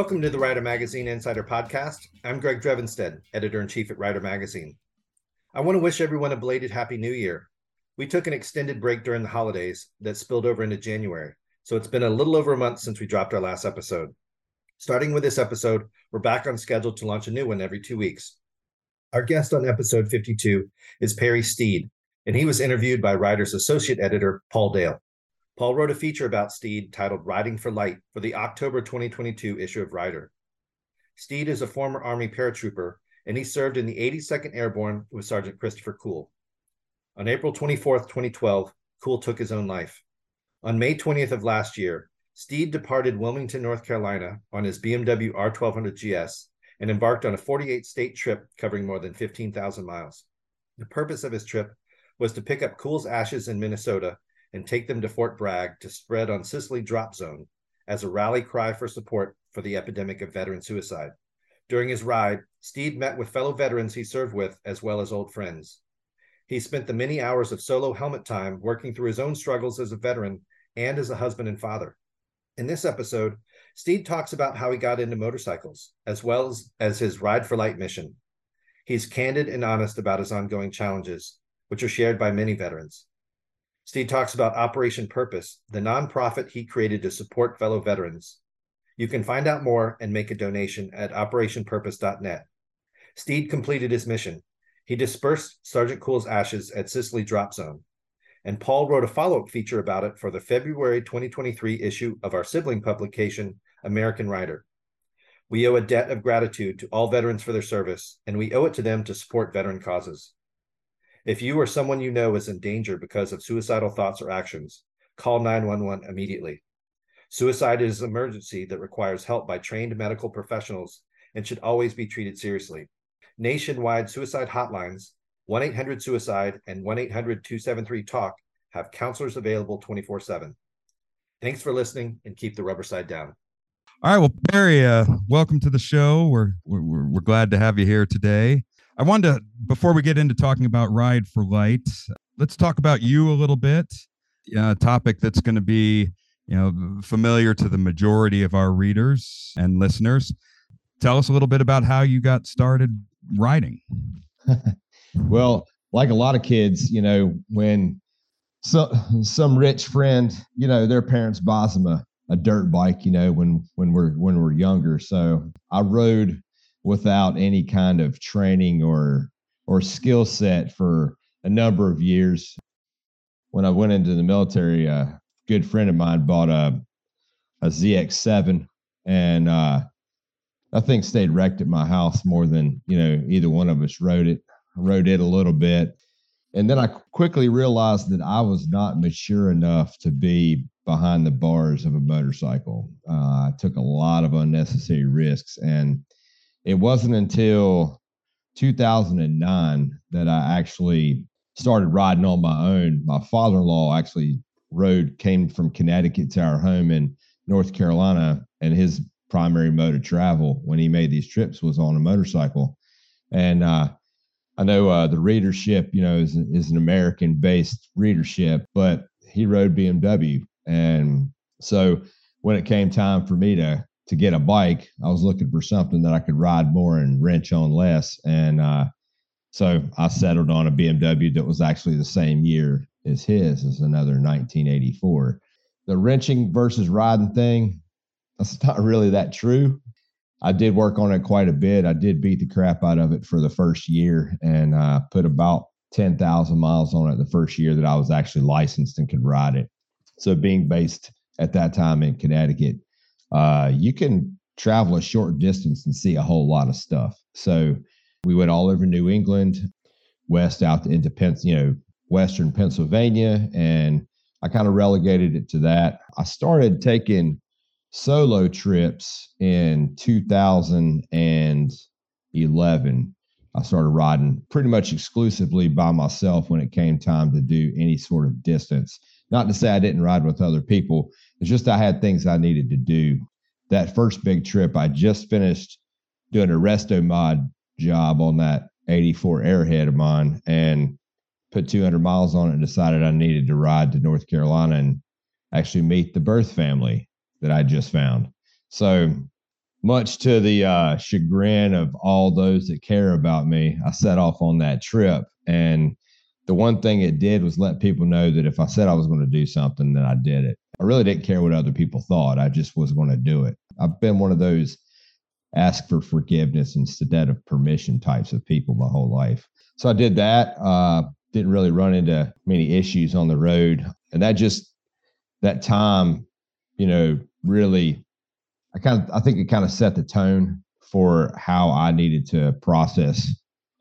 Welcome to the Rider Magazine Insider Podcast. I'm Greg Drevenstedt, editor in chief at Rider Magazine. I want to wish everyone a belated Happy New Year. We took an extended break during the holidays that spilled over into January, so it's been a little over a month since we dropped our last episode. Starting with this episode, we're back on schedule to launch a new one every two weeks. Our guest on episode 52 is Barry Steed, and he was interviewed by Rider's associate editor, Paul Dale. Paul wrote a feature about Steed titled Riding for Light for the October 2022 issue of Rider. Steed is a former Army paratrooper, and he served in the 82nd Airborne with Sergeant Christopher Kuhl. On April 24, 2012, Kuhl took his own life. On May 20th of last year, Steed departed Wilmington, North Carolina on his BMW R1200 GS and embarked on a 48 state trip covering more than 15,000 miles. The purpose of his trip was to pick up Kuhl's ashes in Minnesota and take them to Fort Bragg to spread on Sicily Drop Zone as a rally cry for support for the epidemic of veteran suicide. During his ride, Steed met with fellow veterans he served with as well as old friends. He spent the many hours of solo helmet time working through his own struggles as a veteran and as a husband and father. In this episode, Steed talks about how he got into motorcycles, as well as, as his Ride for Light mission. He's candid and honest about his ongoing challenges, which are shared by many veterans. Steed talks about Operation Purpose, the nonprofit he created to support fellow veterans. You can find out more and make a donation at operationpurpose.net. Steed completed his mission. He dispersed Sergeant Kuhl's ashes at Sicily Drop Zone. And Paul wrote a follow up feature about it for the February 2023 issue of our sibling publication, American Rider. We owe a debt of gratitude to all veterans for their service, and we owe it to them to support veteran causes. If you or someone you know is in danger because of suicidal thoughts or actions, call 911 immediately. Suicide is an emergency that requires help by trained medical professionals and should always be treated seriously. Nationwide suicide hotlines, 1 800 Suicide and 1 800 273 TALK, have counselors available 24 7. Thanks for listening and keep the rubber side down. All right. Well, Barry, uh, welcome to the show. We're, we're, we're glad to have you here today. I wanted to, before we get into talking about Ride for Light, let's talk about you a little bit. A topic that's going to be, you know, familiar to the majority of our readers and listeners. Tell us a little bit about how you got started riding. well, like a lot of kids, you know, when so, some rich friend, you know, their parents buys them a, a dirt bike, you know, when when we're when we're younger. So I rode without any kind of training or or skill set for a number of years. When I went into the military, a good friend of mine bought a a ZX7, and uh, I think stayed wrecked at my house more than you know either one of us rode it. Rode it a little bit, and then I quickly realized that I was not mature enough to be behind the bars of a motorcycle. Uh, I took a lot of unnecessary risks, and it wasn't until 2009 that I actually started riding on my own. My father in law actually rode, came from Connecticut to our home in North Carolina, and his primary mode of travel when he made these trips was on a motorcycle. And uh, I know uh, the readership, you know, is, is an American based readership, but he rode BMW. And so when it came time for me to to get a bike, I was looking for something that I could ride more and wrench on less. And uh, so I settled on a BMW that was actually the same year as his, as another 1984. The wrenching versus riding thing, that's not really that true. I did work on it quite a bit. I did beat the crap out of it for the first year and uh, put about 10,000 miles on it the first year that I was actually licensed and could ride it. So, being based at that time in Connecticut, uh, you can travel a short distance and see a whole lot of stuff. So we went all over New England, west out into Penn, you know, western Pennsylvania, and I kind of relegated it to that. I started taking solo trips in 2011. I started riding pretty much exclusively by myself when it came time to do any sort of distance. Not to say I didn't ride with other people, it's just I had things I needed to do. That first big trip, I just finished doing a resto mod job on that 84 Airhead of mine and put 200 miles on it and decided I needed to ride to North Carolina and actually meet the birth family that I just found. So much to the uh, chagrin of all those that care about me, I set off on that trip. And the one thing it did was let people know that if I said I was going to do something, then I did it. I really didn't care what other people thought. I just was going to do it. I've been one of those ask for forgiveness instead of permission types of people my whole life. So I did that. Uh, didn't really run into many issues on the road. And that just, that time, you know, really I kind of I think it kind of set the tone for how I needed to process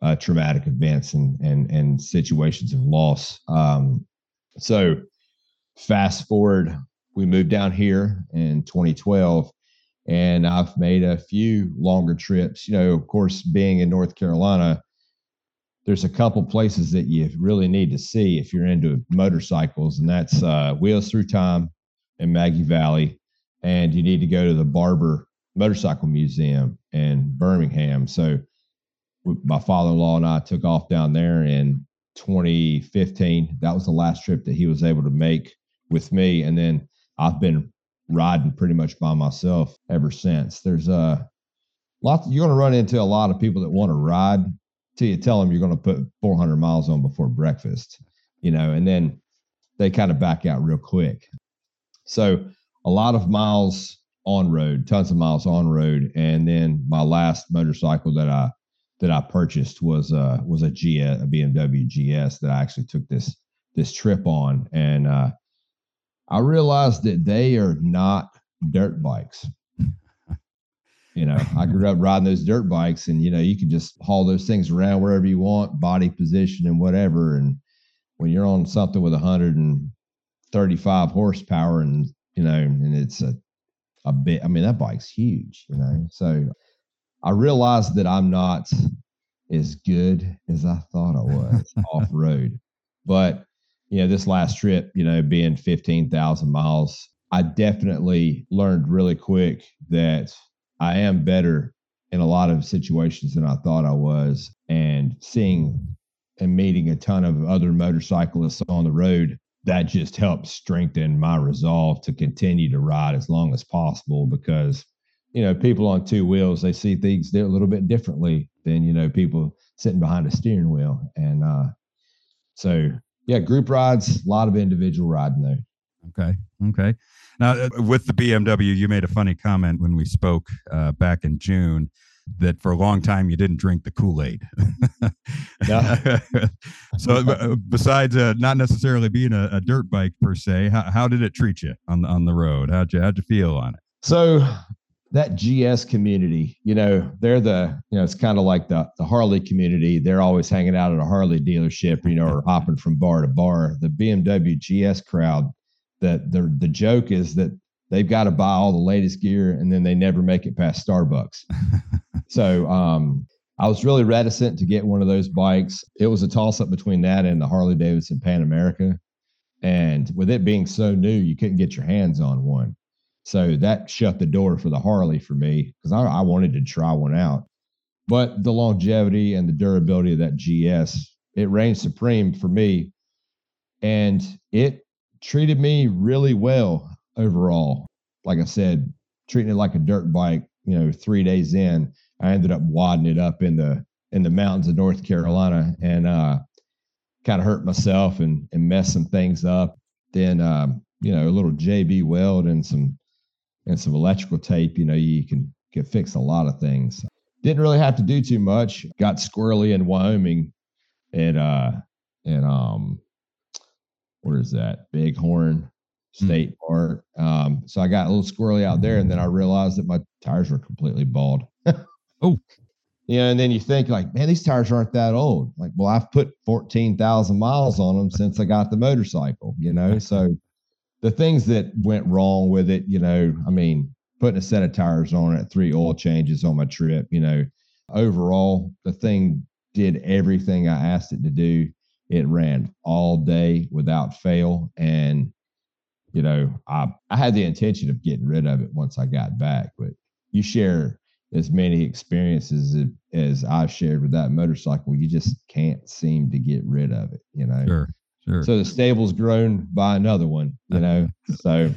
uh, traumatic events and and and situations of loss. Um, so fast forward, we moved down here in 2012, and I've made a few longer trips. You know, of course, being in North Carolina, there's a couple places that you really need to see if you're into motorcycles, and that's uh, Wheels Through Time in Maggie Valley and you need to go to the Barber Motorcycle Museum in Birmingham. So my father-in-law and I took off down there in 2015. That was the last trip that he was able to make with me, and then I've been riding pretty much by myself ever since. There's a lot you're going to run into a lot of people that want to ride till you tell them you're going to put 400 miles on before breakfast, you know, and then they kind of back out real quick. So a lot of miles on road, tons of miles on road, and then my last motorcycle that I that I purchased was uh was a GS, a BMW GS that I actually took this this trip on, and uh, I realized that they are not dirt bikes. You know, I grew up riding those dirt bikes, and you know, you can just haul those things around wherever you want, body position and whatever. And when you're on something with 135 horsepower and you know, and it's a, a bit, I mean, that bike's huge, you know. So I realized that I'm not as good as I thought I was off road. But, you know, this last trip, you know, being 15,000 miles, I definitely learned really quick that I am better in a lot of situations than I thought I was. And seeing and meeting a ton of other motorcyclists on the road that just helps strengthen my resolve to continue to ride as long as possible because you know people on two wheels they see things a little bit differently than you know people sitting behind a steering wheel and uh so yeah group rides a lot of individual riding there okay okay now uh, with the bmw you made a funny comment when we spoke uh, back in june that for a long time you didn't drink the Kool Aid. so, uh, besides uh, not necessarily being a, a, dirt bike per se, how, how did it treat you on on the road? How'd you how'd you feel on it? So that GS community, you know, they're the, you know, it's kind of like the the Harley community. They're always hanging out at a Harley dealership, you know, or hopping from bar to bar. The BMW GS crowd, that the the joke is that they've got to buy all the latest gear and then they never make it past Starbucks. so um, I was really reticent to get one of those bikes. It was a toss up between that and the Harley Davidson Pan America. And with it being so new, you couldn't get your hands on one. So that shut the door for the Harley for me because I, I wanted to try one out. But the longevity and the durability of that GS, it reigned supreme for me. And it treated me really well overall. Like I said, treating it like a dirt bike, you know, three days in, I ended up wadding it up in the in the mountains of North Carolina and uh kind of hurt myself and and messed some things up. Then um, you know, a little JB weld and some and some electrical tape, you know, you can can fix a lot of things. Didn't really have to do too much. Got squirrely in Wyoming at uh and um where is that? Bighorn Hmm. state mm. park. Um, so I got a little squirrely out there, and then I realized that my tires were completely bald. oh, yeah. And then you think like, man, these tires aren't that old. Like, well, I've put fourteen thousand miles on them since I got the motorcycle. You know, so the things that went wrong with it, you know, I mean, putting a set of tires on it, three oil changes on my trip. You know, overall, the thing did everything I asked it to do. It ran all day without fail, and you know, I I had the intention of getting rid of it once I got back, but you share as many experiences as I've shared with that motorcycle, you just can't seem to get rid of it, you know. Sure, sure. So the stable's grown by another one, you know. so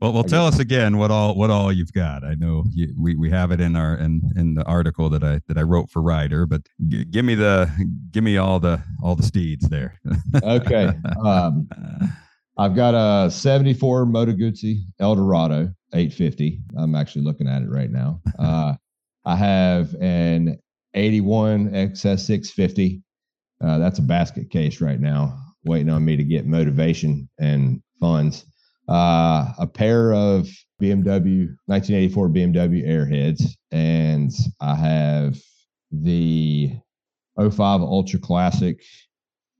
Well, well, tell us again what all what all you've got. I know you, we we have it in our in in the article that I that I wrote for Rider, but g- give me the give me all the all the steeds there. okay, um, I've got a '74 Moto Guzzi Eldorado 850. I'm actually looking at it right now. Uh, I have an 81 XS 650. Uh, that's a basket case right now, waiting on me to get motivation and funds uh, a pair of BMW 1984 BMW Airheads, and I have the 05 Ultra Classic,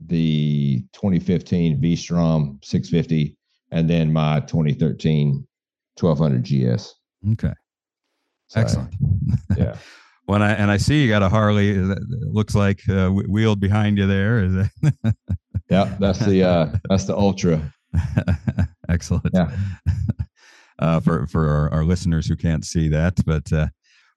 the 2015 V-Strom 650, and then my 2013 1200 GS. Okay, so, excellent. Yeah. when I and I see you got a Harley that looks like uh, wheeled behind you there. Is that? yeah, that's the uh, that's the Ultra. Excellent. Yeah. uh, for for our, our, listeners who can't see that, but uh,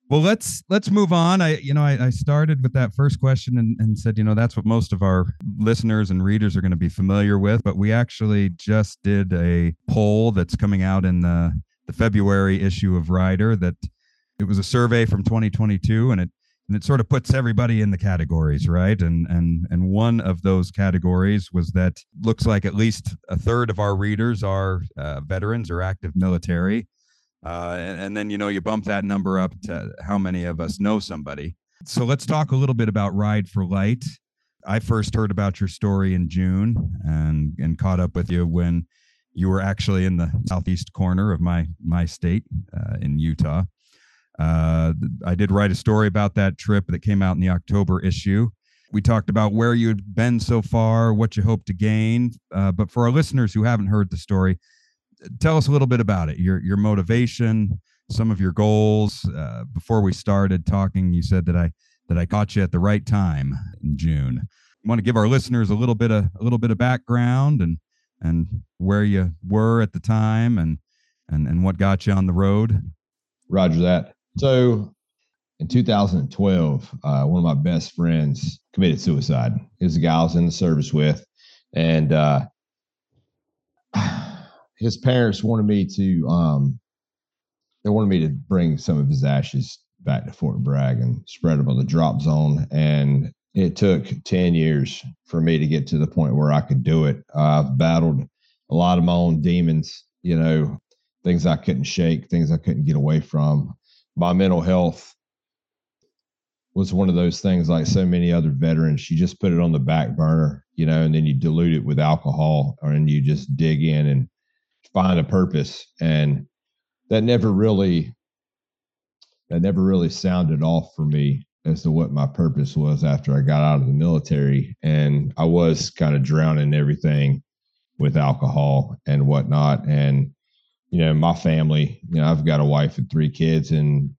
well, let's let's move on. I you know I, I started with that first question and, and said you know that's what most of our listeners and readers are going to be familiar with, but we actually just did a poll that's coming out in the the February issue of Rider that it was a survey from 2022 and it and it sort of puts everybody in the categories right? And and and one of those categories was that looks like at least a third of our readers are uh, veterans or active military. Uh, and, and, then you know you bump that number up to how many of us know somebody. So let's talk a little bit about ride for light. I first heard about your story in june and and caught up with you when you were actually in the southeast corner of my my state uh, in utah uh, I did write a story about that trip that came out in the October issue. We talked about where you had been so far, what you hope to gain. Uh, but for our listeners who haven't heard the story, tell us a little bit about it. Your your motivation, some of your goals. Uh, before we started talking, you said that I that I caught you at the right time in June. You want to give our listeners a little bit of a little bit of background and and where you were at the time and and and what got you on the road. Roger that. So in 2012, uh, one of my best friends committed suicide. He was a guy I was in the service with, and uh, his parents wanted me to. Um, they wanted me to bring some of his ashes back to Fort Bragg and spread them on the drop zone. And it took 10 years for me to get to the point where I could do it. I've battled a lot of my own demons, you know, things I couldn't shake, things I couldn't get away from my mental health was one of those things like so many other veterans you just put it on the back burner you know and then you dilute it with alcohol and you just dig in and find a purpose. And that never really that never really sounded off for me as to what my purpose was after I got out of the military. And I was kind of drowning everything with alcohol and whatnot. And you know, my family, you know, I've got a wife and three kids, and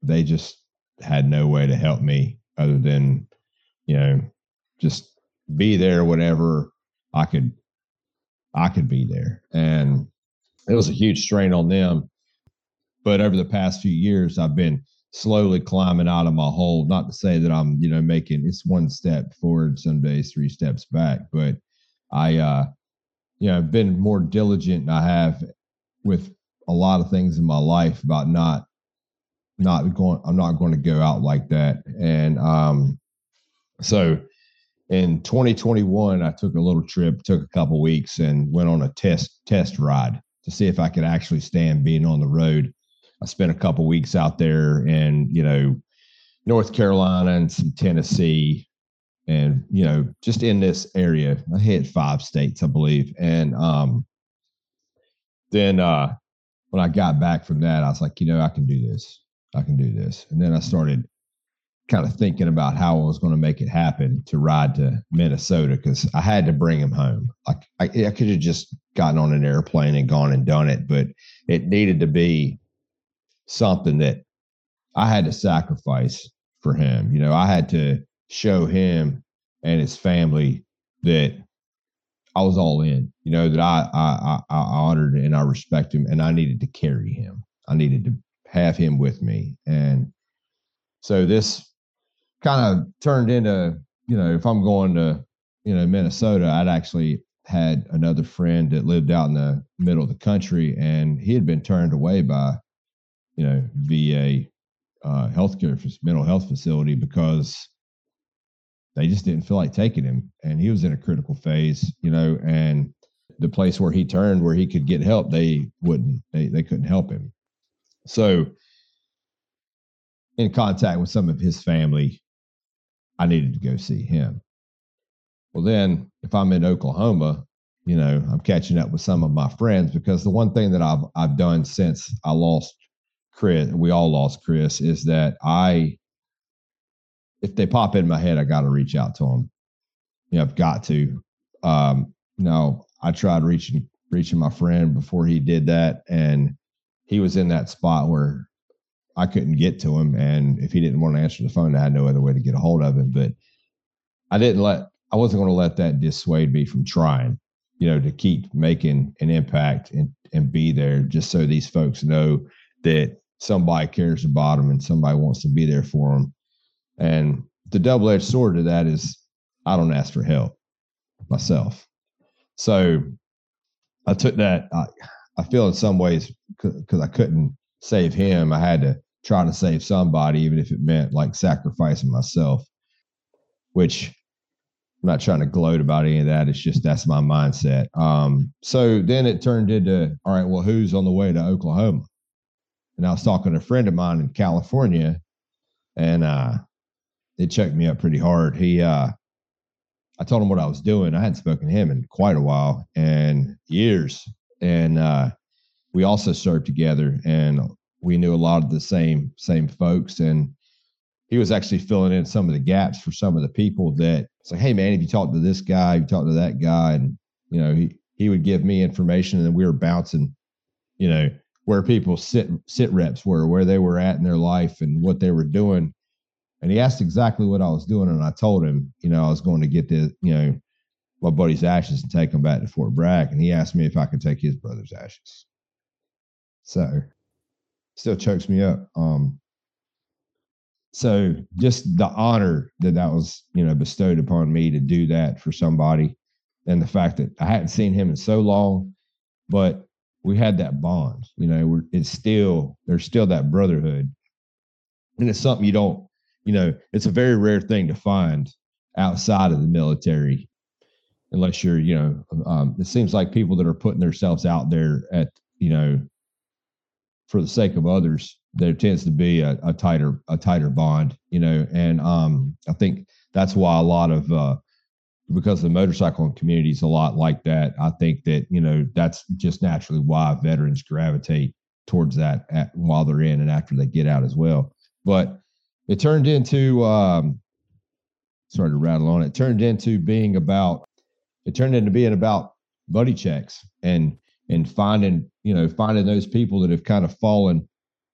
they just had no way to help me other than, you know, just be there whenever I could I could be there. And it was a huge strain on them. But over the past few years, I've been slowly climbing out of my hole. Not to say that I'm, you know, making it's one step forward, some days three steps back, but I uh you know, I've been more diligent I have with a lot of things in my life about not not going i'm not going to go out like that. And um so in 2021 i took a little trip took a couple weeks and went on a test test ride to see if i could actually stand being on the road. I spent a couple weeks out there in you know north carolina and some tennessee and you know just in this area. I hit five states i believe. And um then uh, when I got back from that, I was like, you know, I can do this. I can do this. And then I started kind of thinking about how I was going to make it happen to ride to Minnesota because I had to bring him home. Like I, I could have just gotten on an airplane and gone and done it, but it needed to be something that I had to sacrifice for him. You know, I had to show him and his family that I was all in. You know that I, I I honored and I respect him, and I needed to carry him. I needed to have him with me, and so this kind of turned into you know if I'm going to you know Minnesota, I'd actually had another friend that lived out in the middle of the country, and he had been turned away by, you know, VA uh, healthcare mental health facility because they just didn't feel like taking him, and he was in a critical phase, you know, and the place where he turned where he could get help, they wouldn't, they they couldn't help him. So, in contact with some of his family, I needed to go see him. Well, then if I'm in Oklahoma, you know, I'm catching up with some of my friends because the one thing that I've I've done since I lost Chris, we all lost Chris, is that I if they pop in my head, I got to reach out to them. You know, I've got to. Um, I tried reaching reaching my friend before he did that, and he was in that spot where I couldn't get to him, and if he didn't want to answer the phone, I had no other way to get a hold of him. But I didn't let I wasn't going to let that dissuade me from trying, you know, to keep making an impact and and be there just so these folks know that somebody cares about them and somebody wants to be there for them. And the double edged sword to that is I don't ask for help myself. So I took that. I, I feel in some ways because I couldn't save him, I had to try to save somebody, even if it meant like sacrificing myself, which I'm not trying to gloat about any of that. It's just that's my mindset. Um, so then it turned into all right, well, who's on the way to Oklahoma? And I was talking to a friend of mine in California, and uh, it checked me up pretty hard. He, uh, I told him what I was doing. I hadn't spoken to him in quite a while and years, and uh, we also served together, and we knew a lot of the same same folks and he was actually filling in some of the gaps for some of the people that it's like, hey man, if you talk to this guy, you talk to that guy, and you know, he he would give me information, and then we were bouncing, you know, where people sit sit reps were, where they were at in their life, and what they were doing. And he asked exactly what I was doing, and I told him, you know, I was going to get the, you know, my buddy's ashes and take them back to Fort Bragg, and he asked me if I could take his brother's ashes. So, still chokes me up. Um, so just the honor that that was you know bestowed upon me to do that for somebody and the fact that i hadn't seen him in so long but we had that bond you know we're, it's still there's still that brotherhood and it's something you don't you know it's a very rare thing to find outside of the military unless you're you know um, it seems like people that are putting themselves out there at you know for the sake of others there tends to be a, a tighter a tighter bond you know and um i think that's why a lot of uh because the motorcycling community is a lot like that i think that you know that's just naturally why veterans gravitate towards that at, while they're in and after they get out as well. But it turned into um sorry to rattle on it turned into being about it turned into being about buddy checks and and finding you know finding those people that have kind of fallen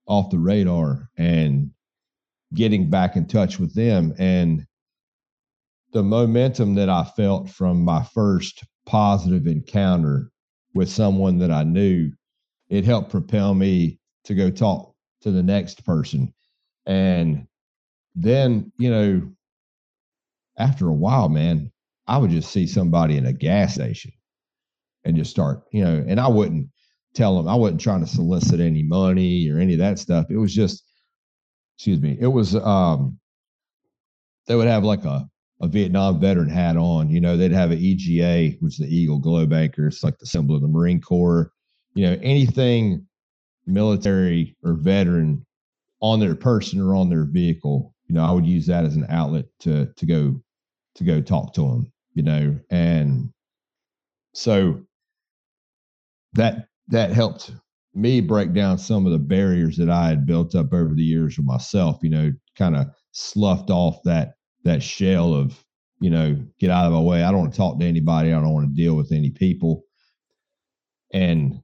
off the radar and getting back in touch with them. And the momentum that I felt from my first positive encounter with someone that I knew it helped propel me to go talk to the next person. And then you know after a while man I would just see somebody in a gas station and just start, you know, and I wouldn't tell them, I wasn't trying to solicit any money or any of that stuff. It was just, excuse me, it was, um, they would have like a, a Vietnam veteran hat on, you know, they'd have an EGA, which is the Eagle Globe Anchor. It's like the symbol of the Marine Corps, you know, anything military or veteran on their person or on their vehicle, you know, I would use that as an outlet to, to go, to go talk to them, you know, and so that that helped me break down some of the barriers that I had built up over the years with myself, you know, kind of sloughed off that that shell of, you know, get out of my way. I don't want to talk to anybody. I don't want to deal with any people. And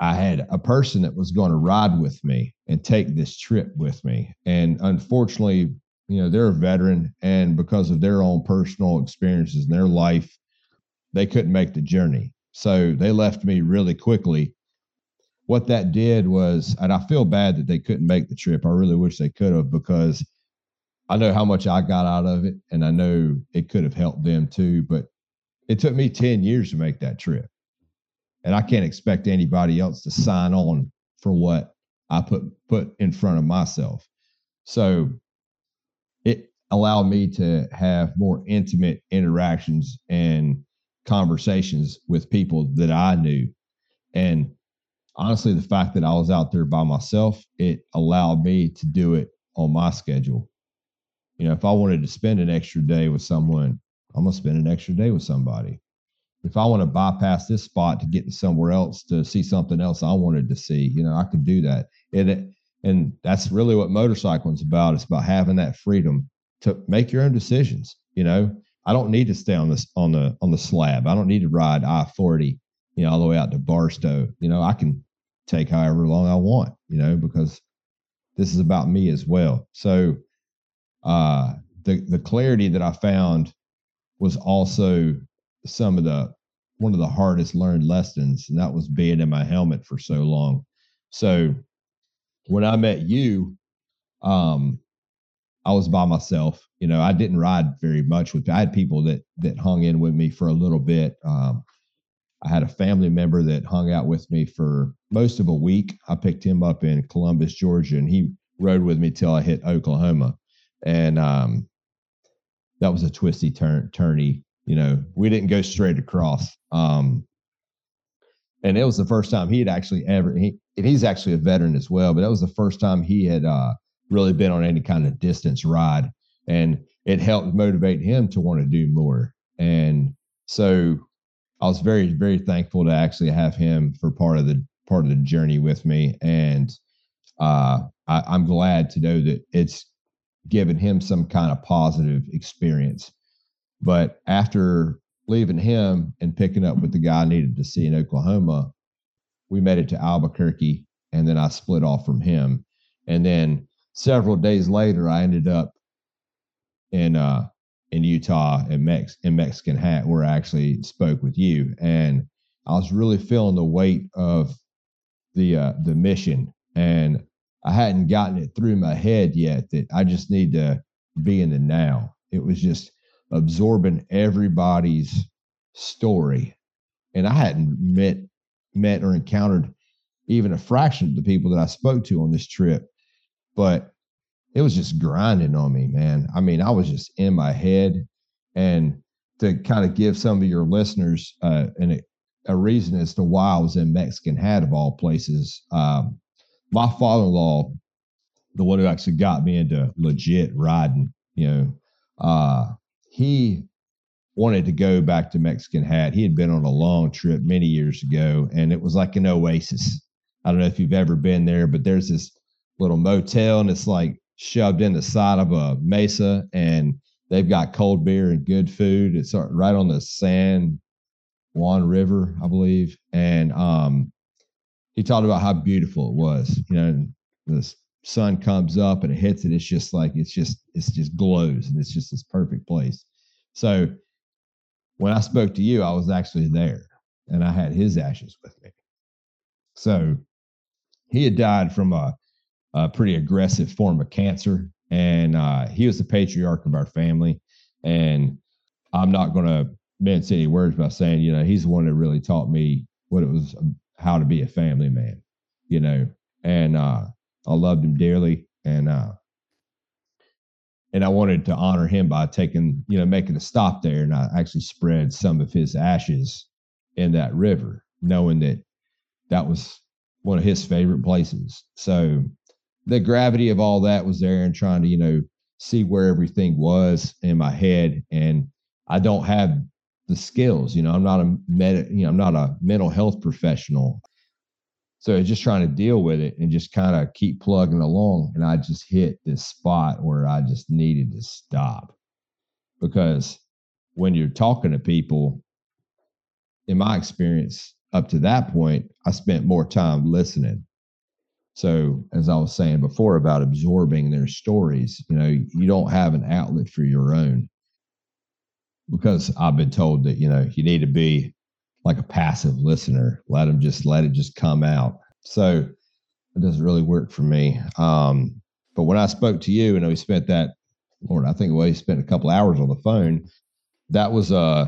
I had a person that was going to ride with me and take this trip with me. And unfortunately, you know, they're a veteran and because of their own personal experiences in their life, they couldn't make the journey. So they left me really quickly. What that did was, and I feel bad that they couldn't make the trip. I really wish they could have because I know how much I got out of it and I know it could have helped them too. But it took me 10 years to make that trip. And I can't expect anybody else to sign on for what I put put in front of myself. So it allowed me to have more intimate interactions and conversations with people that I knew. And honestly, the fact that I was out there by myself, it allowed me to do it on my schedule. You know, if I wanted to spend an extra day with someone, I'm to spend an extra day with somebody. If I want to bypass this spot to get to somewhere else to see something else I wanted to see, you know, I could do that. And and that's really what motorcycling is about. It's about having that freedom to make your own decisions. You know, I don't need to stay on this on the on the slab. I don't need to ride I forty, you know, all the way out to Barstow. You know, I can take however long I want. You know, because this is about me as well. So, uh, the the clarity that I found was also some of the one of the hardest learned lessons, and that was being in my helmet for so long. So when I met you, um, I was by myself. You know, I didn't ride very much with. I had people that that hung in with me for a little bit. Um, I had a family member that hung out with me for most of a week. I picked him up in Columbus, Georgia, and he rode with me till I hit Oklahoma. And um, that was a twisty turn, turny. You know, we didn't go straight across. Um, and it was the first time he had actually ever he and he's actually a veteran as well but that was the first time he had uh, really been on any kind of distance ride and it helped motivate him to want to do more and so i was very very thankful to actually have him for part of the part of the journey with me and uh, I, i'm glad to know that it's given him some kind of positive experience but after leaving him and picking up with the guy I needed to see in Oklahoma, we made it to Albuquerque and then I split off from him. And then several days later, I ended up in uh in Utah in Mex in Mexican Hat where I actually spoke with you. And I was really feeling the weight of the uh the mission and I hadn't gotten it through my head yet that I just need to be in the now. It was just absorbing everybody's story. And I hadn't met met or encountered even a fraction of the people that I spoke to on this trip. But it was just grinding on me, man. I mean, I was just in my head. And to kind of give some of your listeners uh, an, a reason as to why I was in Mexican Hat of all places, um, my father in law, the one who actually got me into legit riding, you know, uh, he wanted to go back to Mexican Hat. He had been on a long trip many years ago, and it was like an oasis. I don't know if you've ever been there, but there's this little motel, and it's like shoved in the side of a mesa, and they've got cold beer and good food. It's right on the San Juan River, I believe, and um, he talked about how beautiful it was. You know, the sun comes up and it hits it. It's just like it's just it's just glows, and it's just this perfect place. So when I spoke to you, I was actually there and I had his ashes with me. So he had died from a, a pretty aggressive form of cancer. And uh, he was the patriarch of our family. And I'm not going to mince any words by saying, you know, he's the one that really taught me what it was, how to be a family man, you know, and uh, I loved him dearly. And uh, and I wanted to honor him by taking, you know, making a stop there. And I actually spread some of his ashes in that river, knowing that that was one of his favorite places. So the gravity of all that was there and trying to, you know, see where everything was in my head. And I don't have the skills, you know, I'm not a med, you know, I'm not a mental health professional. So just trying to deal with it and just kind of keep plugging along. And I just hit this spot where I just needed to stop because when you're talking to people, in my experience, up to that point, I spent more time listening. So, as I was saying before about absorbing their stories, you know, you don't have an outlet for your own because I've been told that, you know, you need to be like a passive listener. Let them just let it just come out. So it doesn't really work for me. Um, but when I spoke to you and we spent that, Lord, I think we spent a couple hours on the phone. That was uh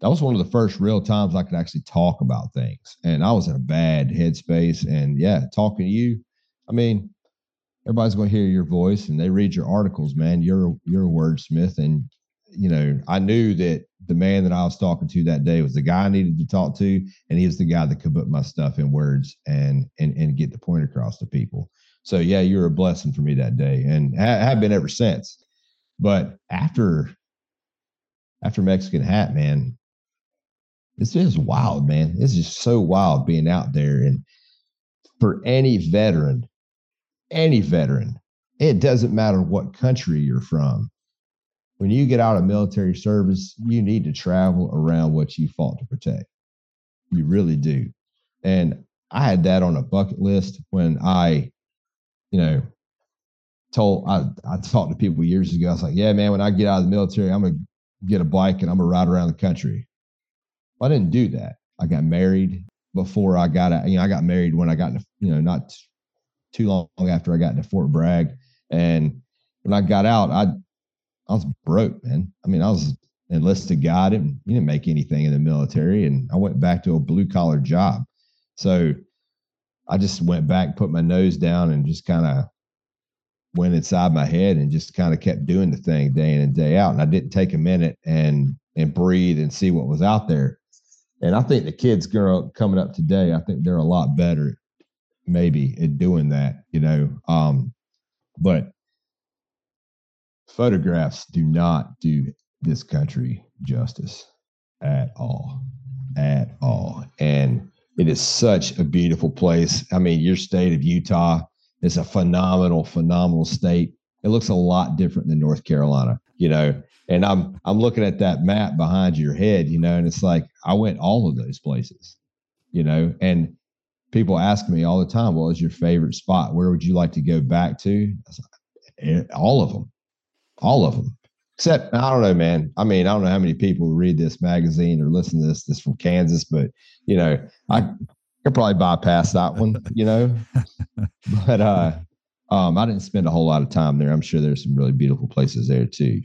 that was one of the first real times I could actually talk about things. And I was in a bad headspace. And yeah, talking to you, I mean, everybody's going to hear your voice and they read your articles, man. You're you're a wordsmith, and you know, I knew that the man that I was talking to that day was the guy I needed to talk to, and he was the guy that could put my stuff in words and and and get the point across to people. So yeah, you're a blessing for me that day, and ha- have been ever since. But after after Mexican Hat, man, it's just wild, man. It's just so wild being out there. And for any veteran, any veteran, it doesn't matter what country you're from. When you get out of military service, you need to travel around what you fought to protect. You really do. And I had that on a bucket list when I, you know, told I, I talked to people years ago. I was like, yeah, man, when I get out of the military, I'm gonna get a bike and I'm gonna ride around the country. I didn't do that. I got married before I got out. You know, I got married when I got into, you know, not too long after I got into Fort Bragg. And when I got out, I I was broke, man. I mean, I was enlisted guy. I didn't, you didn't make anything in the military. And I went back to a blue collar job. So I just went back, put my nose down, and just kind of went inside my head and just kind of kept doing the thing day in and day out. And I didn't take a minute and and breathe and see what was out there. And I think the kids grow coming up today, I think they're a lot better maybe at doing that, you know. Um, but photographs do not do this country justice at all. At all. And it is such a beautiful place. I mean, your state of Utah is a phenomenal, phenomenal state. It looks a lot different than North Carolina, you know. And I'm I'm looking at that map behind your head, you know, and it's like I went all of those places, you know, and people ask me all the time, "What was your favorite spot? Where would you like to go back to?" Eh, all of them, all of them. Except I don't know, man. I mean, I don't know how many people read this magazine or listen to this. This from Kansas, but you know, I could probably bypass that one, you know. but uh, um, I didn't spend a whole lot of time there. I'm sure there's some really beautiful places there too.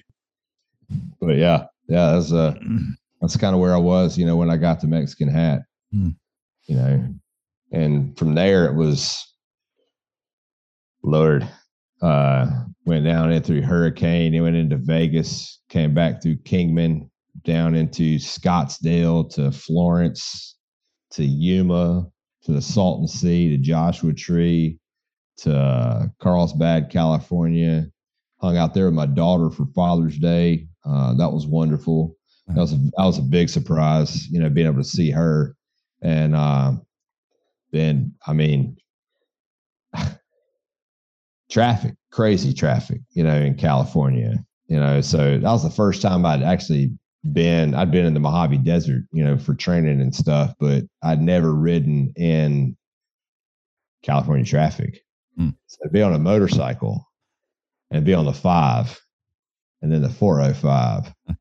But yeah, yeah, that's uh, that's kind of where I was, you know, when I got the Mexican Hat. Mm. You know, and from there it was Lord. Uh, went down in through Hurricane, it went into Vegas, came back through Kingman, down into Scottsdale to Florence to Yuma to the Salton Sea to Joshua Tree to Carlsbad, California. Hung out there with my daughter for Father's Day. Uh, that was wonderful. That was a, that was a big surprise, you know, being able to see her. And uh, then, I mean, traffic, crazy traffic, you know, in California. You know, so that was the first time I'd actually been. I'd been in the Mojave Desert, you know, for training and stuff, but I'd never ridden in California traffic. Hmm. So be on a motorcycle and be on the five and then the 405.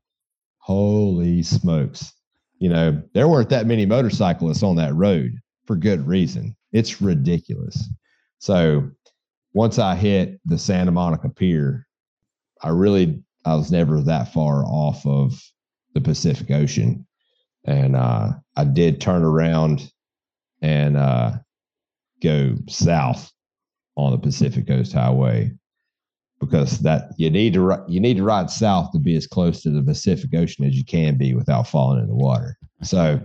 Holy smokes. You know, there weren't that many motorcyclists on that road for good reason. It's ridiculous. So once I hit the Santa Monica Pier, I really I was never that far off of the Pacific Ocean. And uh, I did turn around and uh, go south on the Pacific Coast Highway because that you need to you need to ride south to be as close to the Pacific Ocean as you can be without falling in the water. So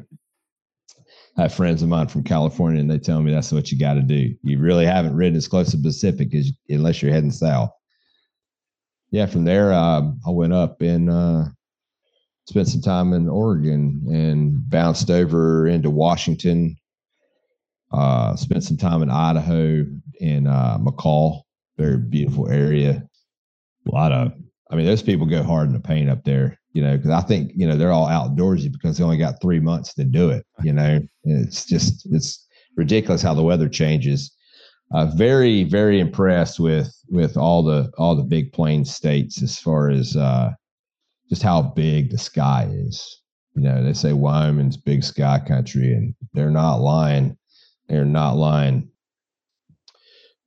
I have friends of mine from California, and they tell me that's what you got to do. You really haven't ridden as close to Pacific as unless you're heading south. Yeah, from there um, I went up and uh, spent some time in Oregon and bounced over into Washington. Uh, spent some time in Idaho in uh, McCall very beautiful area. A lot of, I mean, those people go hard in the paint up there, you know, because I think, you know, they're all outdoorsy because they only got three months to do it, you know. It's just, it's ridiculous how the weather changes. Uh, very, very impressed with with all the all the big plains states as far as uh, just how big the sky is. You know, they say Wyoming's big sky country, and they're not lying. They're not lying.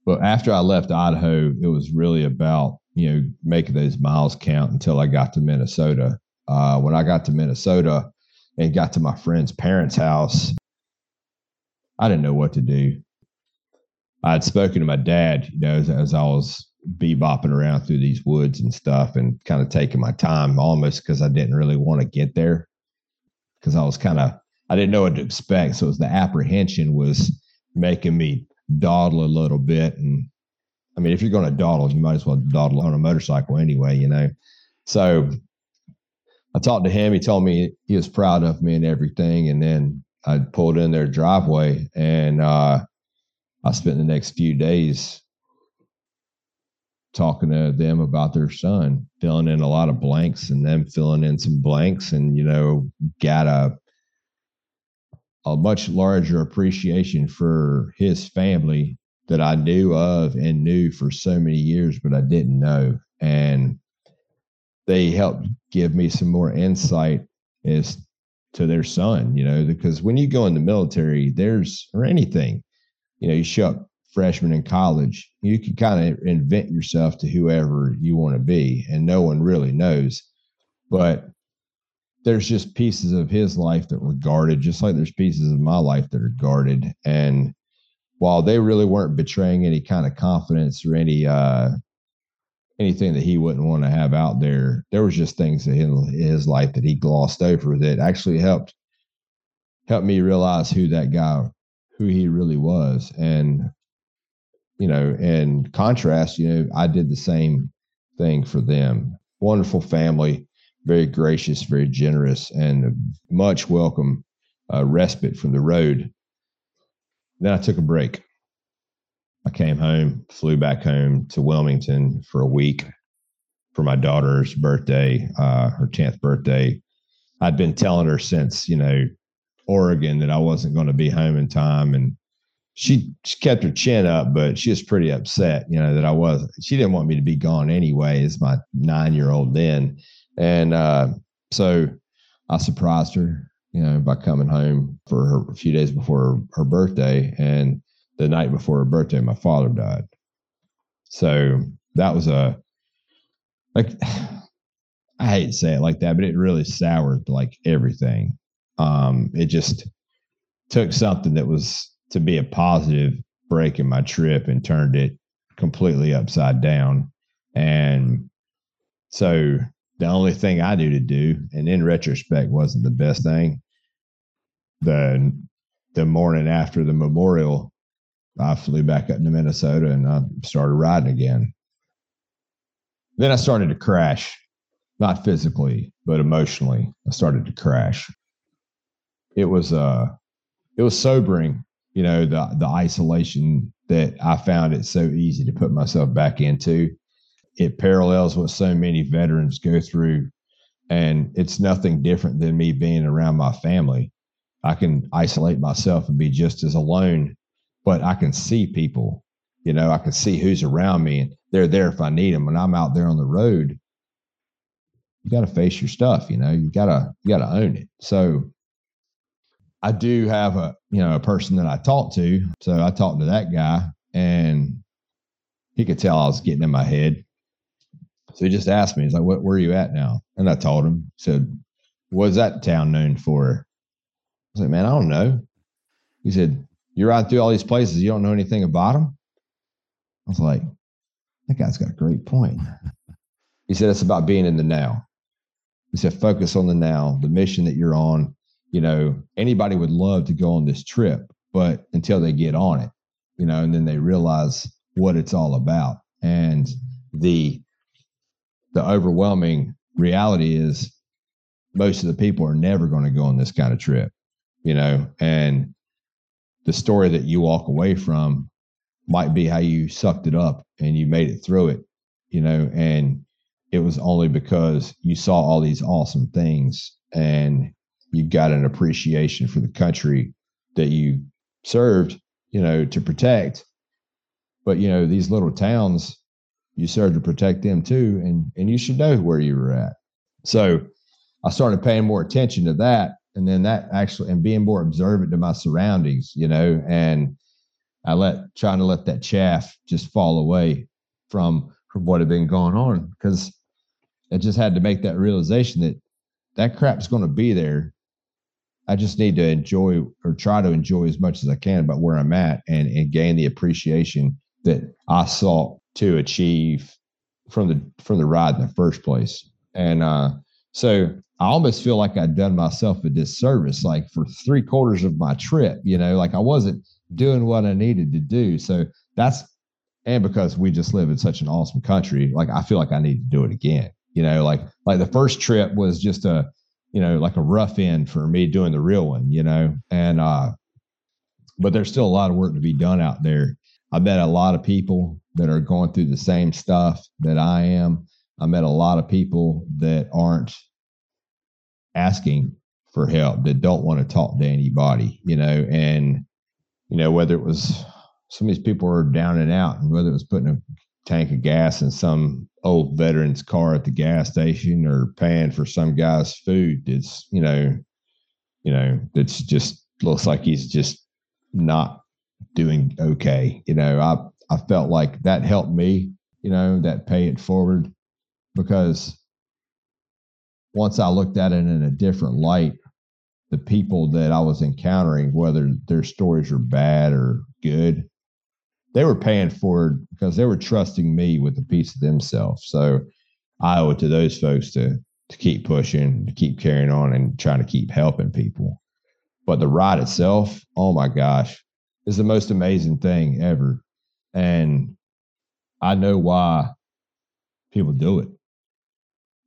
But after I left Idaho, it was really about you know making those miles count until I got to Minnesota. Uh, when I got to Minnesota, and got to my friend's parents' house, I didn't know what to do. I had spoken to my dad, you know, as, as I was bebopping around through these woods and stuff and kind of taking my time almost because I didn't really want to get there because I was kind of, I didn't know what to expect. So it was the apprehension was making me dawdle a little bit. And I mean, if you're going to dawdle, you might as well dawdle on a motorcycle anyway, you know? So I talked to him. He told me he was proud of me and everything. And then I pulled in their driveway and uh, I spent the next few days talking to them about their son, filling in a lot of blanks and them filling in some blanks and, you know, got a a much larger appreciation for his family that I knew of and knew for so many years, but I didn't know. And they helped give me some more insight as to their son, you know, because when you go in the military, there's or anything, you know, you show up freshman in college, you can kind of invent yourself to whoever you want to be, and no one really knows. But there's just pieces of his life that were guarded, just like there's pieces of my life that are guarded. And while they really weren't betraying any kind of confidence or any uh anything that he wouldn't want to have out there, there was just things in his life that he glossed over that actually helped helped me realize who that guy who he really was. And you know, in contrast, you know, I did the same thing for them. Wonderful family, very gracious, very generous, and much welcome uh, respite from the road. Then I took a break. I came home, flew back home to Wilmington for a week for my daughter's birthday, uh, her 10th birthday. I'd been telling her since, you know, Oregon that I wasn't going to be home in time. And she, she kept her chin up, but she was pretty upset, you know, that I was. She didn't want me to be gone anyway. As my nine year old then, and uh, so I surprised her, you know, by coming home for her a few days before her, her birthday, and the night before her birthday, my father died. So that was a like I hate to say it like that, but it really soured like everything. Um, it just took something that was to be a positive break in my trip and turned it completely upside down. And so the only thing I knew to do, and in retrospect wasn't the best thing. The the morning after the memorial, I flew back up to Minnesota and I started riding again. Then I started to crash, not physically, but emotionally. I started to crash. It was uh it was sobering you know the the isolation that I found it so easy to put myself back into. It parallels what so many veterans go through, and it's nothing different than me being around my family. I can isolate myself and be just as alone, but I can see people. You know, I can see who's around me, and they're there if I need them. When I'm out there on the road, you got to face your stuff. You know, you gotta you gotta own it. So I do have a you know a person that I talk to. So I talked to that guy, and he could tell I was getting in my head. So he just asked me, he's like, "What? Where are you at now?" And I told him. Said, "What's that town known for?" I was like, "Man, I don't know." He said, "You're riding through all these places. You don't know anything about them." I was like, "That guy's got a great point." He said, "It's about being in the now." He said, "Focus on the now, the mission that you're on." you know, anybody would love to go on this trip, but until they get on it, you know, and then they realize what it's all about. And the the overwhelming reality is most of the people are never going to go on this kind of trip, you know, and the story that you walk away from might be how you sucked it up and you made it through it, you know, and it was only because you saw all these awesome things and you got an appreciation for the country that you served, you know, to protect. But you know, these little towns, you serve to protect them too, and and you should know where you were at. So I started paying more attention to that, and then that actually and being more observant to my surroundings, you know, and I let trying to let that chaff just fall away from from what had been going on because I just had to make that realization that that crap's going to be there I just need to enjoy or try to enjoy as much as I can about where I'm at and, and gain the appreciation that I sought to achieve from the from the ride in the first place. And uh, so I almost feel like I'd done myself a disservice, like for three quarters of my trip, you know, like I wasn't doing what I needed to do. So that's and because we just live in such an awesome country, like I feel like I need to do it again. You know, like like the first trip was just a you know, like a rough end for me doing the real one, you know, and, uh, but there's still a lot of work to be done out there. I met a lot of people that are going through the same stuff that I am. I met a lot of people that aren't asking for help, that don't want to talk to anybody, you know, and, you know, whether it was some of these people are down and out, and whether it was putting a tank of gas in some old veteran's car at the gas station or paying for some guy's food that's, you know you know it's just looks like he's just not doing okay you know i i felt like that helped me you know that pay it forward because once i looked at it in a different light the people that i was encountering whether their stories were bad or good they were paying for it because they were trusting me with a piece of themselves. So I owe it to those folks to to keep pushing, to keep carrying on, and trying to keep helping people. But the ride itself, oh my gosh, is the most amazing thing ever, and I know why people do it.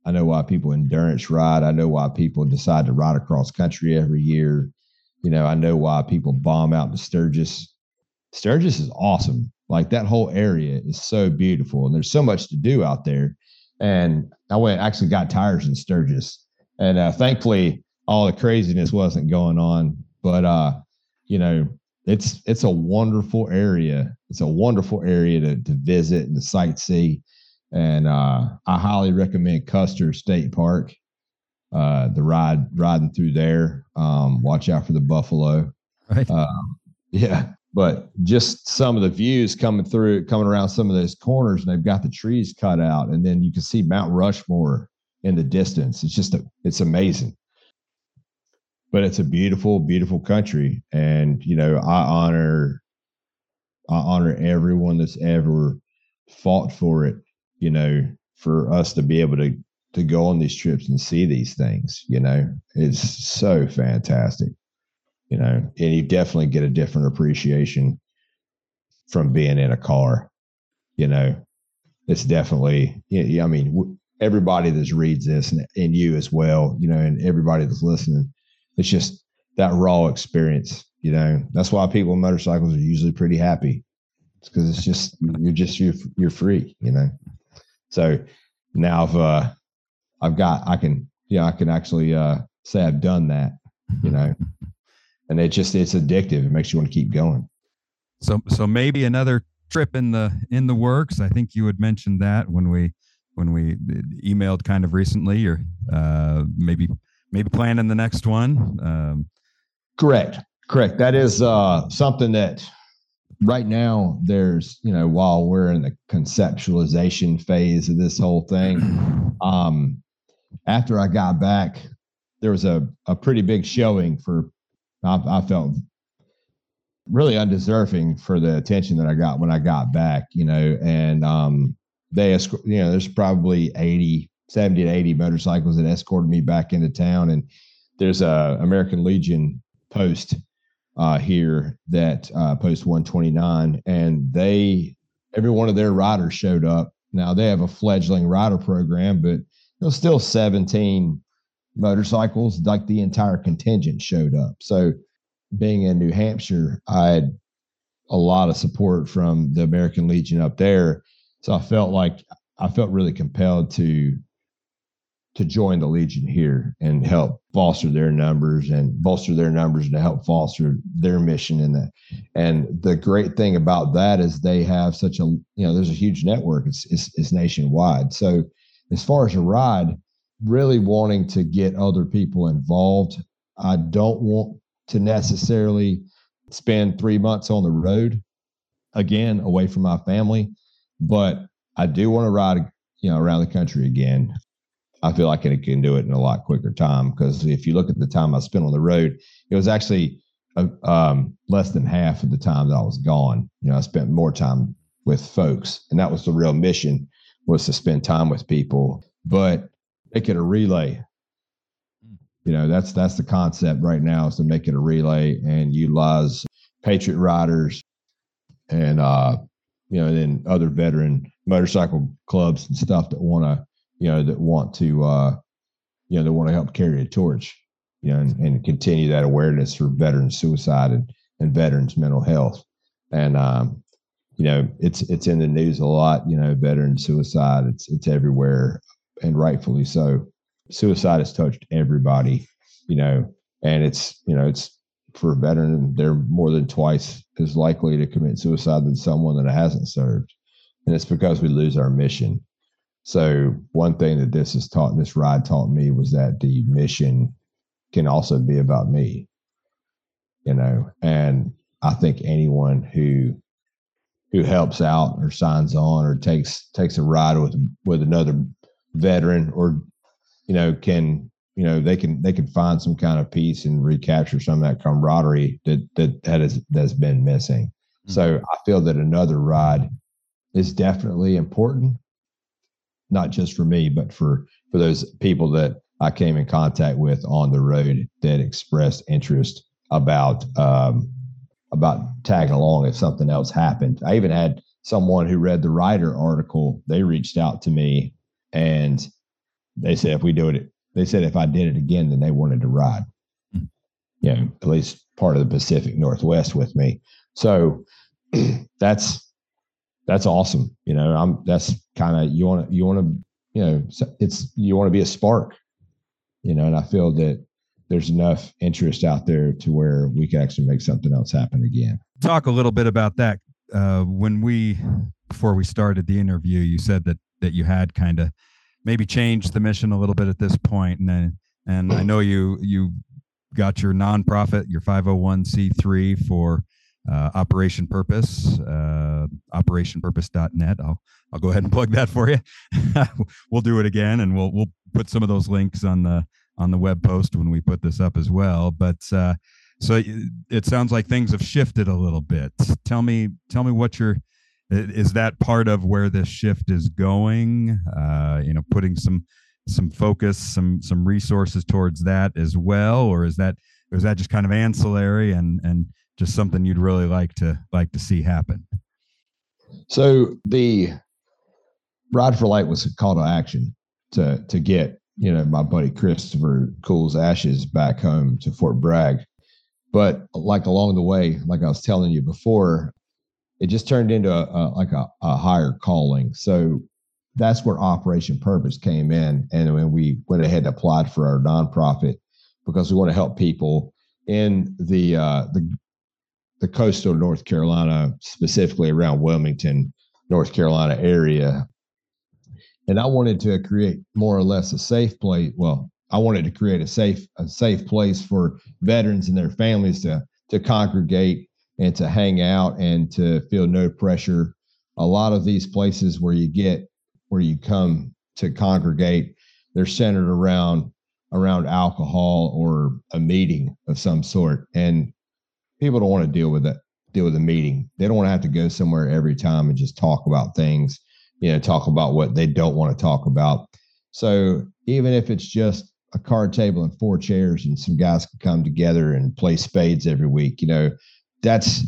I know why people endurance ride. I know why people decide to ride across country every year. You know, I know why people bomb out to Sturgis Sturgis is awesome. Like that whole area is so beautiful, and there's so much to do out there. And I went actually got tires in Sturgis, and uh, thankfully all the craziness wasn't going on. But uh, you know, it's it's a wonderful area. It's a wonderful area to to visit and to sightsee. And uh, I highly recommend Custer State Park. Uh, the ride riding through there. Um, watch out for the buffalo. Right. Um, yeah, but just some of the views coming through, coming around some of those corners, and they've got the trees cut out, and then you can see Mount Rushmore in the distance. It's just a, it's amazing. But it's a beautiful, beautiful country, and you know I honor, I honor everyone that's ever fought for it. You know, for us to be able to to go on these trips and see these things. You know, it's so fantastic you know, and you definitely get a different appreciation from being in a car. You know, it's definitely, I mean, everybody that reads this and, and you as well, you know, and everybody that's listening, it's just that raw experience. You know, that's why people in motorcycles are usually pretty happy. It's because it's just you're just you're you're free. You know, so now I've uh, I've got I can yeah I can actually uh, say I've done that. You know, and it just it's addictive. It makes you want to keep going. So so maybe another trip in the in the works. I think you had mentioned that when we when we emailed kind of recently, or uh, maybe maybe planning the next one. Um, correct, correct. That is uh, something that right now there's you know while we're in the conceptualization phase of this whole thing. Um, after I got back, there was a, a pretty big showing for I, I felt really undeserving for the attention that I got when I got back, you know, and um, they, you know, there's probably 80, 70 to 80 motorcycles that escorted me back into town. And there's a American Legion post uh, here that uh, post 129 and they, every one of their riders showed up. Now they have a fledgling rider program, but there's still 17 motorcycles, like the entire contingent showed up. So, being in New Hampshire, I had a lot of support from the American Legion up there. So I felt like I felt really compelled to to join the Legion here and help foster their numbers and bolster their numbers and to help foster their mission in that. And the great thing about that is they have such a you know there's a huge network. It's it's, it's nationwide. So as far as a ride, really wanting to get other people involved. I don't want to necessarily spend three months on the road again away from my family, but I do want to ride, you know, around the country again. I feel like I can do it in a lot quicker time because if you look at the time I spent on the road, it was actually uh, um, less than half of the time that I was gone. You know, I spent more time with folks, and that was the real mission was to spend time with people. But make it a relay. You know, that's that's the concept right now is to make it a relay and utilize Patriot riders and uh, you know, then other veteran motorcycle clubs and stuff that want to you know, that want to, uh, you know, that want to help carry a torch, you know, and, and continue that awareness for veteran suicide and, and veterans mental health. And, um, you know, it's, it's in the news a lot, you know, veteran suicide, it's, it's everywhere and rightfully so. Suicide has touched everybody, you know, and it's, you know, it's for a veteran, they're more than twice as likely to commit suicide than someone that hasn't served. And it's because we lose our mission so one thing that this has taught, this ride taught me was that the mission can also be about me, you know, and I think anyone who who helps out or signs on or takes takes a ride with with another veteran or you know can you know they can they can find some kind of peace and recapture some of that camaraderie that that that has that's been missing. Mm-hmm. So I feel that another ride is definitely important not just for me, but for for those people that I came in contact with on the road that expressed interest about um, about tagging along if something else happened. I even had someone who read the Rider article. They reached out to me and they said if we do it, they said if I did it again, then they wanted to ride. Mm-hmm. You know, at least part of the Pacific Northwest with me. So that's that's awesome. You know, I'm that's kind of you want to you want to you know it's you want to be a spark. You know, and I feel that there's enough interest out there to where we can actually make something else happen again. Talk a little bit about that. Uh, when we before we started the interview, you said that that you had kind of maybe changed the mission a little bit at this point, and then and I know you you got your nonprofit, your 501c3 for uh, Operation Purpose, uh, operationpurpose.net. I'll I'll go ahead and plug that for you. we'll do it again, and we'll we'll put some of those links on the on the web post when we put this up as well. But uh, so it sounds like things have shifted a little bit. Tell me tell me what your is that part of where this shift is going? Uh, you know, putting some some focus, some some resources towards that as well, or is that is that just kind of ancillary and and just something you'd really like to like to see happen? So the Ride for Light was a call to action to to get you know my buddy Christopher Kuhl's ashes back home to Fort Bragg. But like along the way, like I was telling you before, it just turned into a, a like a, a higher calling. So that's where Operation Purpose came in, and when we went ahead and applied for our nonprofit because we want to help people in the uh, the the coastal North Carolina, specifically around Wilmington, North Carolina area. And I wanted to create more or less a safe place. Well, I wanted to create a safe a safe place for veterans and their families to to congregate and to hang out and to feel no pressure. A lot of these places where you get where you come to congregate, they're centered around around alcohol or a meeting of some sort. And people don't want to deal with it deal with a meeting. They don't want to have to go somewhere every time and just talk about things you know talk about what they don't want to talk about. So even if it's just a card table and four chairs and some guys can come together and play spades every week you know that's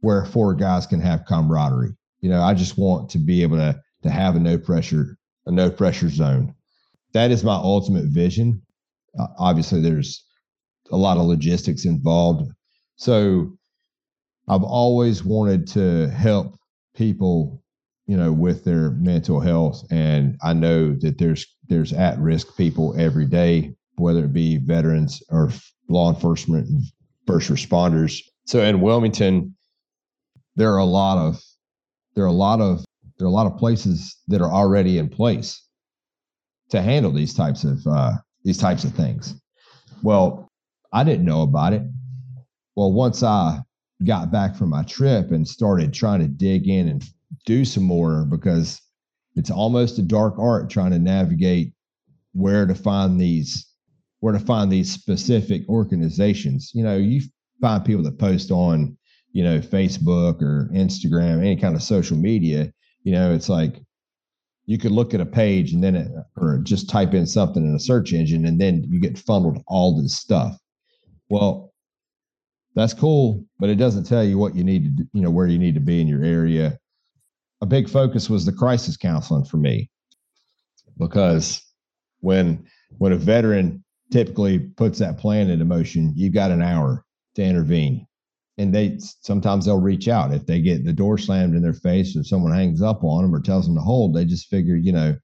where four guys can have camaraderie. You know i just want to be able to to have a no pressure a no pressure zone. That is my ultimate vision. Uh, obviously there's a lot of logistics involved so I've always wanted to help people, you know, with their mental health. And I know that there's there's at risk people every day, whether it be veterans or law enforcement and first responders. So in Wilmington, there are a lot of there are a lot of there are a lot of places that are already in place to handle these types of uh, these types of things. Well, I didn't know about it well, once I got back from my trip and started trying to dig in and do some more because it's almost a dark art trying to navigate where to find these where to find these specific organizations. You know, you find people that post on, you know, Facebook or Instagram, any kind of social media, you know, it's like you could look at a page and then it, or just type in something in a search engine and then you get funneled all this stuff. Well, that's cool, but it doesn't tell you what you need to, do, you know, where you need to be in your area. A big focus was the crisis counseling for me because when when a veteran typically puts that plan into motion, you've got an hour to intervene. And they sometimes they'll reach out if they get the door slammed in their face or someone hangs up on them or tells them to hold. They just figure, you know,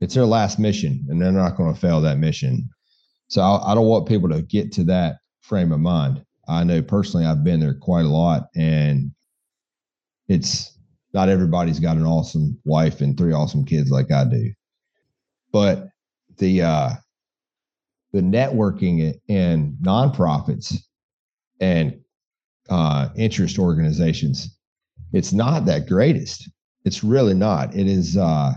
it's their last mission and they're not going to fail that mission. So I, I don't want people to get to that frame of mind. I know personally I've been there quite a lot and it's not everybody's got an awesome wife and three awesome kids like I do. But the uh the networking and nonprofits and uh, interest organizations, it's not that greatest. It's really not. It is. Uh,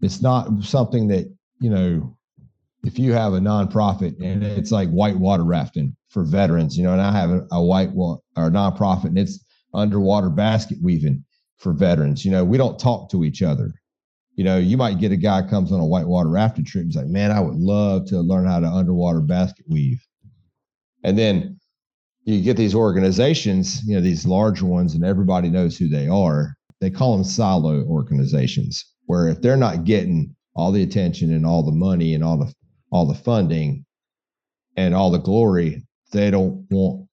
it's not something that you know. If you have a nonprofit and it's like whitewater rafting for veterans, you know, and I have a, a white or a nonprofit and it's underwater basket weaving for veterans. You know, we don't talk to each other you know, you might get a guy comes on a whitewater rafting trip. He's like, man, I would love to learn how to underwater basket weave. And then you get these organizations, you know, these larger ones, and everybody knows who they are. They call them silo organizations, where if they're not getting all the attention and all the money and all the all the funding and all the glory, they don't want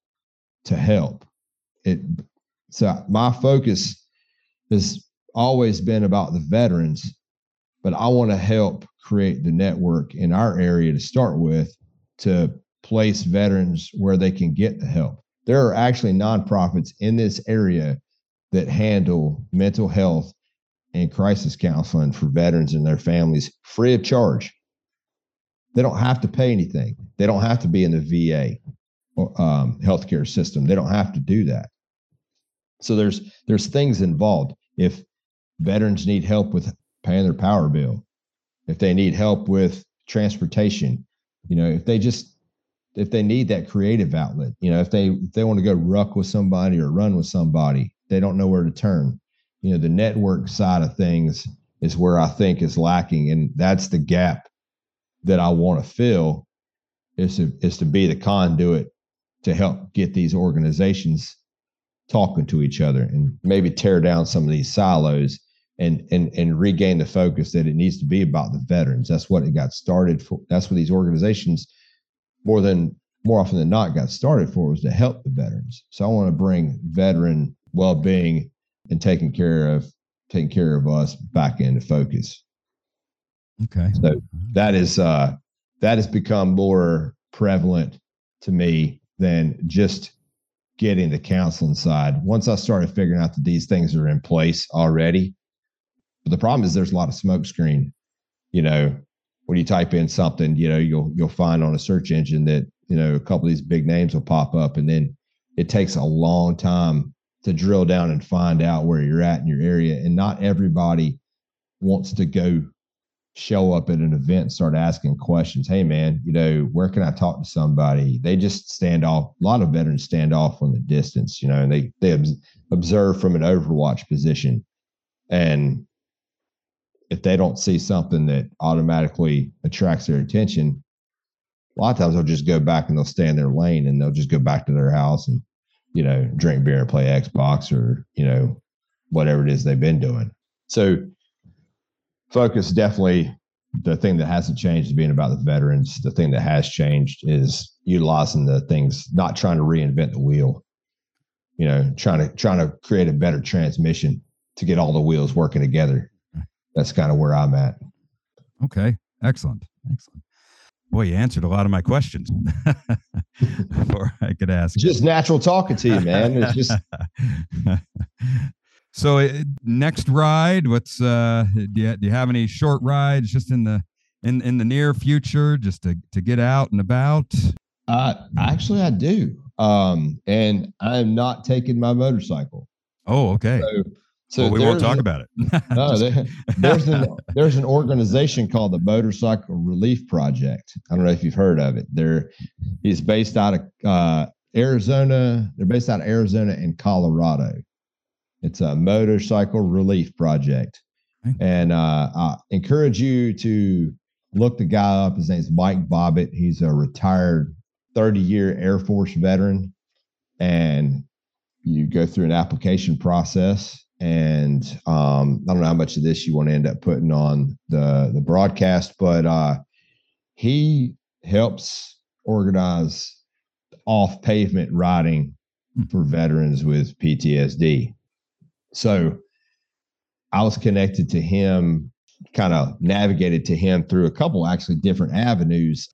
to help. It so my focus has always been about the veterans but I want to help create the network in our area to start with to place veterans where they can get the help. There are actually nonprofits in this area that handle mental health and crisis counseling for veterans and their families free of charge. They don't have to pay anything. They don't have to be in the VA um, healthcare system. They don't have to do that. So there's there's things involved. If veterans need help with paying their power bill, if they need help with transportation, you know, if they just if they need that creative outlet, you know, if they if they want to go ruck with somebody or run with somebody, they don't know where to turn. You know, the network side of things is where I think is lacking, and that's the gap that I want to fill. Is to is to be the conduit to help get these organizations talking to each other and maybe tear down some of these silos and and and regain the focus that it needs to be about the veterans. That's what it got started for. That's what these organizations more than more often than not got started for was to help the veterans. So I want to bring veteran well-being and taking care of taking care of us back into focus. Okay. So that is uh that has become more prevalent to me than just getting the counseling side. Once I started figuring out that these things are in place already, but the problem is there's a lot of smoke screen. You know, when you type in something, you know, you'll you'll find on a search engine that, you know, a couple of these big names will pop up and then it takes a long time to drill down and find out where you're at in your area. And not everybody wants to go show up at an event start asking questions. Hey man, you know, where can I talk to somebody? They just stand off. A lot of veterans stand off from the distance, you know, and they they observe from an overwatch position. And if they don't see something that automatically attracts their attention, a lot of times they'll just go back and they'll stay in their lane and they'll just go back to their house and, you know, drink beer and play Xbox or, you know, whatever it is they've been doing. So focus definitely the thing that hasn't changed is being about the veterans. The thing that has changed is utilizing the things, not trying to reinvent the wheel, you know, trying to trying to create a better transmission to get all the wheels working together that's kind of where I'm at. Okay. Excellent. Excellent. Boy, you answered a lot of my questions before I could ask. Just natural talking to you, man. It's just. so, uh, next ride. What's uh? Do you, do you have any short rides just in the in in the near future, just to to get out and about? Uh, actually, I do. Um, and I'm not taking my motorcycle. Oh, okay. So So well, we won't talk about it. no, there, there's an there's an organization called the Motorcycle Relief Project. I don't know if you've heard of it. They're it's based out of uh, Arizona. They're based out of Arizona and Colorado. It's a motorcycle relief project, okay. and uh, I encourage you to look the guy up. His name's Mike Bobbitt. He's a retired 30 year Air Force veteran, and you go through an application process and um, I don't know how much of this you want to end up putting on the the broadcast, but uh, he helps organize off pavement riding hmm. for veterans with PTSD. So I was connected to him, kind of navigated to him through a couple actually different avenues,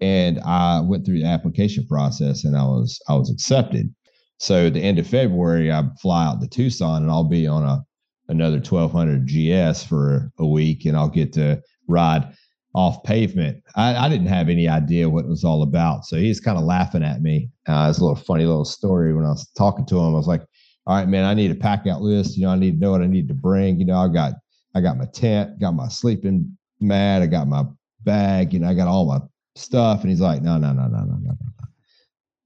and I went through the application process and I was I was accepted. So the end of February, I fly out to Tucson and I'll be on a another 1200 GS for a week and I'll get to ride off pavement. I, I didn't have any idea what it was all about. So he's kind of laughing at me. Uh, it's a little funny little story when I was talking to him. I was like, all right, man, I need a pack out list. You know, I need to know what I need to bring. You know, I got I got my tent, got my sleeping mat, I got my bag, you know, I got all my stuff. And he's like, no, no, no, no, no, no, no.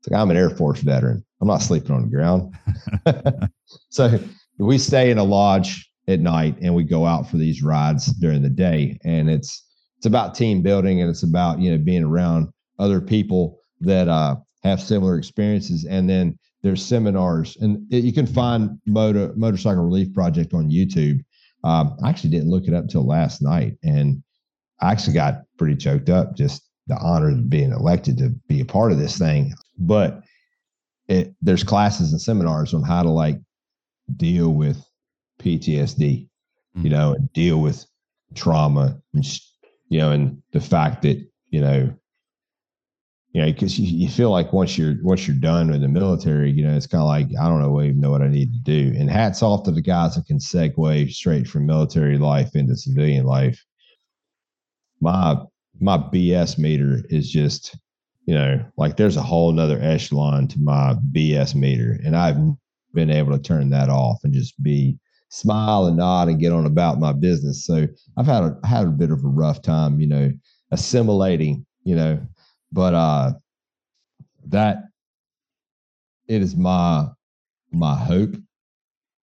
It's like I'm an Air Force veteran. I'm not sleeping on the ground. so we stay in a lodge at night and we go out for these rides during the day. And it's it's about team building and it's about you know being around other people that uh, have similar experiences. And then there's seminars, and it, you can find motor motorcycle relief project on YouTube. Um, I actually didn't look it up until last night, and I actually got pretty choked up just the honor of being elected to be a part of this thing. But it, there's classes and seminars on how to like deal with PTSD, mm-hmm. you know, and deal with trauma, and, you know, and the fact that you know, you know, because you, you feel like once you're once you're done with the military, you know, it's kind of like I don't know, even know what I need to do. And hats off to the guys that can segue straight from military life into civilian life. My my BS meter is just you know, like there's a whole nother echelon to my BS meter. And I've been able to turn that off and just be smile and nod and get on about my business. So I've had a had a bit of a rough time, you know, assimilating, you know, but uh that it is my my hope.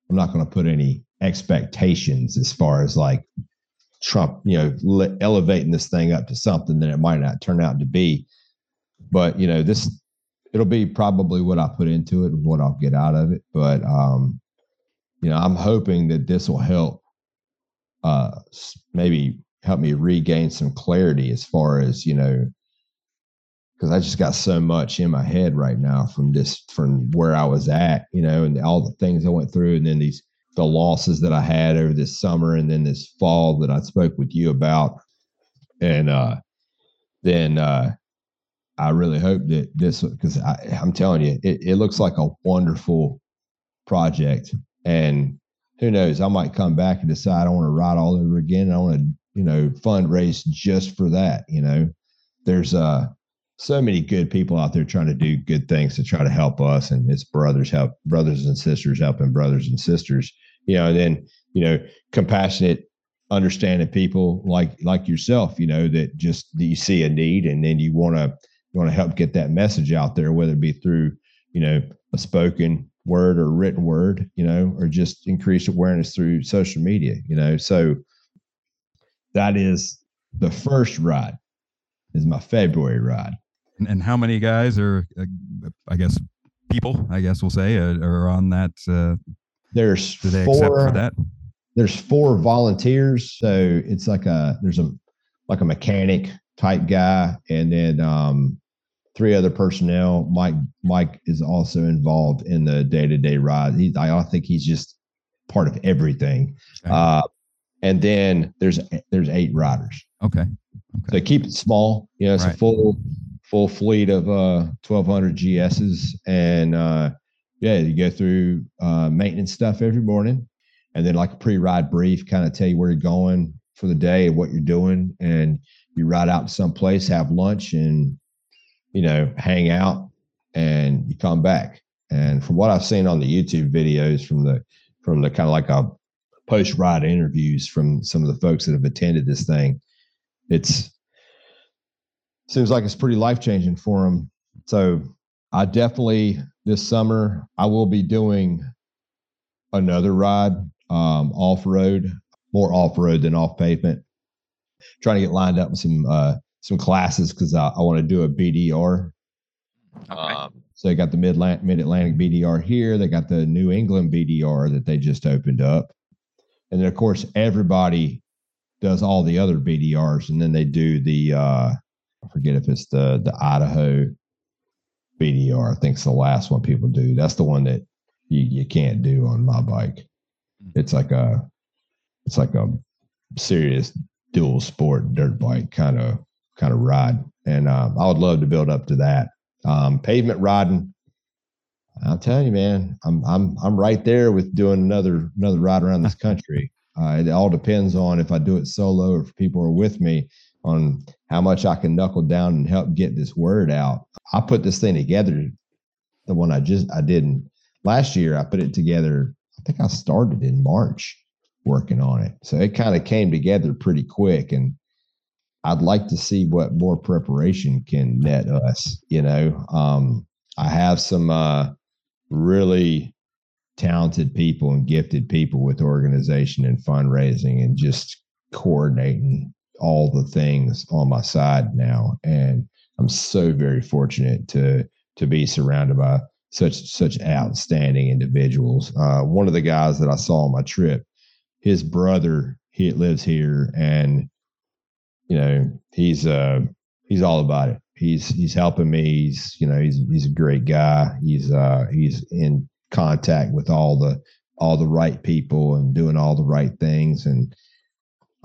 I'm not going to put any expectations as far as like Trump, you know, le- elevating this thing up to something that it might not turn out to be but you know this it'll be probably what I put into it and what I'll get out of it. But um, you know, I'm hoping that this will help uh maybe help me regain some clarity as far as, you know, because I just got so much in my head right now from this from where I was at, you know, and all the things I went through and then these the losses that I had over this summer and then this fall that I spoke with you about. And uh then uh I really hope that this because I'm telling you, it, it looks like a wonderful project. And who knows, I might come back and decide I want to ride all over again. I want to, you know, fundraise just for that. You know, there's uh so many good people out there trying to do good things to try to help us and it's brothers help brothers and sisters helping brothers and sisters. You know, and then, you know, compassionate understanding people like like yourself you know that just you see a need and then you want to you want to help get that message out there, whether it be through, you know, a spoken word or written word, you know, or just increase awareness through social media, you know. So that is the first ride, is my February ride. And how many guys are, uh, I guess, people, I guess we'll say, uh, are on that? Uh, there's four, for that? There's four volunteers. So it's like a, there's a, like a mechanic type guy. And then um, three other personnel. Mike Mike is also involved in the day to day ride. He, I think he's just part of everything. Okay. Uh, and then there's there's eight riders. Okay. okay. So keep it small. You know, it's right. a full full fleet of uh 1200 GSs and uh yeah, you go through uh maintenance stuff every morning and then like a pre-ride brief kind of tell you where you're going for the day and what you're doing and you ride out to some place, have lunch and you know, hang out and you come back. And from what I've seen on the YouTube videos from the from the kind of like a post ride interviews from some of the folks that have attended this thing. It's seems like it's pretty life changing for them. So I definitely this summer I will be doing another ride um, off road, more off road than off pavement. Trying to get lined up with some uh, some classes because I, I want to do a BDR. Okay. Um, so they got the mid mid Atlantic BDR here. They got the New England BDR that they just opened up, and then of course everybody does all the other BDRs, and then they do the uh, I forget if it's the the Idaho BDR. I think it's the last one people do. That's the one that you, you can't do on my bike. Hmm. It's like a it's like a serious dual sport dirt bike kind of kind of ride, and um, I would love to build up to that. Um, pavement riding, I'm telling you, man, I'm I'm I'm right there with doing another another ride around this country. Uh, it all depends on if I do it solo or if people are with me on how much I can knuckle down and help get this word out. I put this thing together, the one I just I didn't last year. I put it together. I think I started in March working on it, so it kind of came together pretty quick. And I'd like to see what more preparation can net us. You know, um, I have some uh, really talented people and gifted people with organization and fundraising and just coordinating all the things on my side now and i'm so very fortunate to to be surrounded by such such outstanding individuals uh, one of the guys that i saw on my trip his brother he lives here and you know, he's uh he's all about it. He's he's helping me. He's you know he's he's a great guy. He's uh he's in contact with all the all the right people and doing all the right things and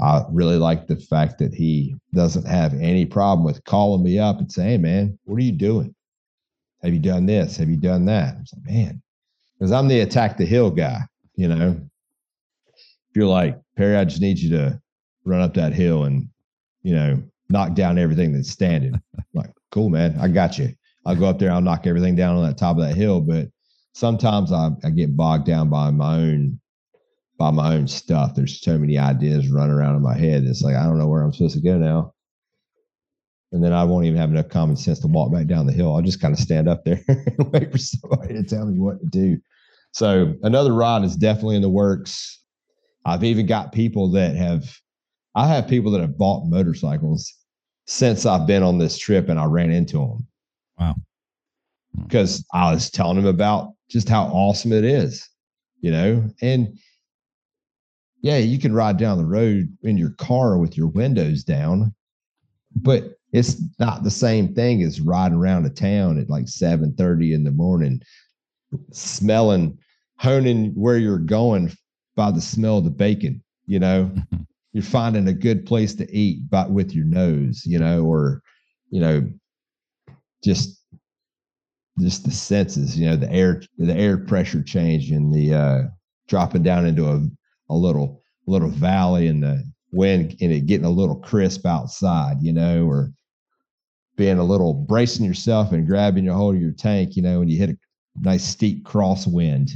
I really like the fact that he doesn't have any problem with calling me up and saying, hey, man, what are you doing? Have you done this? Have you done that? I'm like, man, because I'm the attack the hill guy, you know. If you're like, Barry, I just need you to run up that hill and you know, knock down everything that's standing. like, cool, man, I got you. I'll go up there, I'll knock everything down on that top of that hill. But sometimes I, I get bogged down by my own by my own stuff. There's so many ideas running around in my head. It's like I don't know where I'm supposed to go now. And then I won't even have enough common sense to walk back down the hill. I'll just kind of stand up there and wait for somebody to tell me what to do. So another ride is definitely in the works. I've even got people that have I have people that have bought motorcycles since I've been on this trip and I ran into them. Wow. Because I was telling them about just how awesome it is, you know? And yeah, you can ride down the road in your car with your windows down, but it's not the same thing as riding around a town at like 7 30 in the morning, smelling, honing where you're going by the smell of the bacon, you know? you're finding a good place to eat but with your nose you know or you know just just the senses you know the air the air pressure change and the uh dropping down into a, a little little valley and the wind and it getting a little crisp outside you know or being a little bracing yourself and grabbing your hold of your tank you know when you hit a nice steep crosswind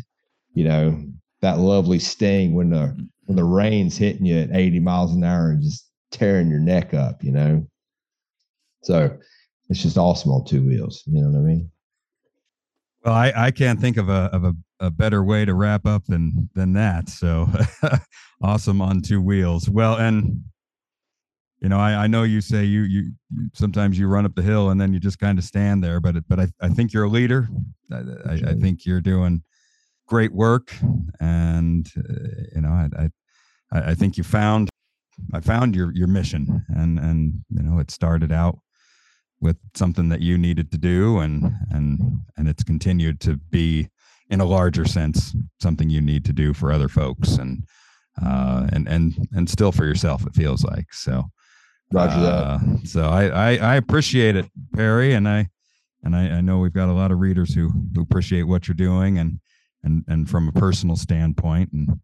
you know that lovely sting when the when the rain's hitting you at 80 miles an hour and just tearing your neck up, you know. So it's just awesome on two wheels. You know what I mean? Well, I, I can't think of a of a, a better way to wrap up than than that. So awesome on two wheels. Well, and you know, I, I know you say you, you sometimes you run up the hill and then you just kind of stand there, but but I, I think you're a leader. I, I, I think you're doing great work, and uh, you know, I, I, I think you found I found your your mission, and and you know, it started out with something that you needed to do, and and and it's continued to be in a larger sense something you need to do for other folks, and uh, and and and still for yourself. It feels like so. Roger that. Uh, so I, I I appreciate it, Barry, and I and I, I know we've got a lot of readers who who appreciate what you're doing and and and from a personal standpoint and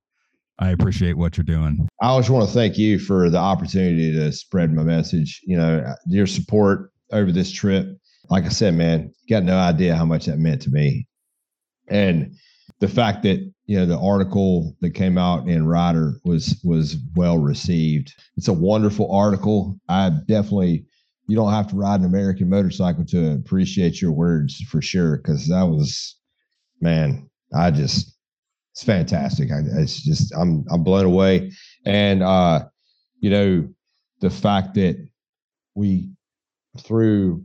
I appreciate what you're doing. I always want to thank you for the opportunity to spread my message. You know, your support over this trip. Like I said, man, got no idea how much that meant to me. And the fact that you know the article that came out in Rider was was well received. It's a wonderful article. I definitely you don't have to ride an American motorcycle to appreciate your words for sure. Because that was, man, I just it's fantastic. I, it's just I'm I'm blown away, and uh, you know the fact that we through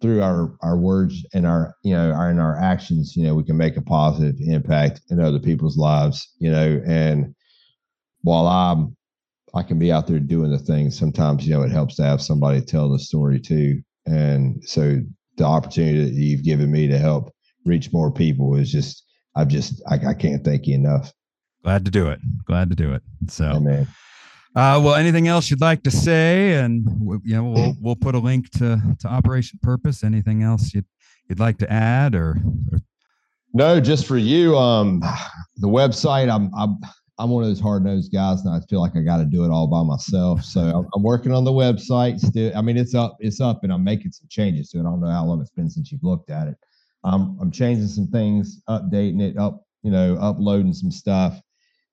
through our our words and our you know our in our actions you know we can make a positive impact in other people's lives you know and while i'm i can be out there doing the things sometimes you know it helps to have somebody tell the story too. And so the opportunity that you've given me to help reach more people is just i've just i, I can't thank you enough. Glad to do it. Glad to do it. So Amen. Uh, well, anything else you'd like to say? And you know, we'll we'll put a link to to Operation Purpose. Anything else you'd you'd like to add, or, or? no, just for you. Um, the website. I'm I'm I'm one of those hard nosed guys, and I feel like I got to do it all by myself. So I'm, working on the website. Still, I mean, it's up, it's up, and I'm making some changes to it. I don't know how long it's been since you've looked at it. Um, I'm changing some things, updating it, up, you know, uploading some stuff.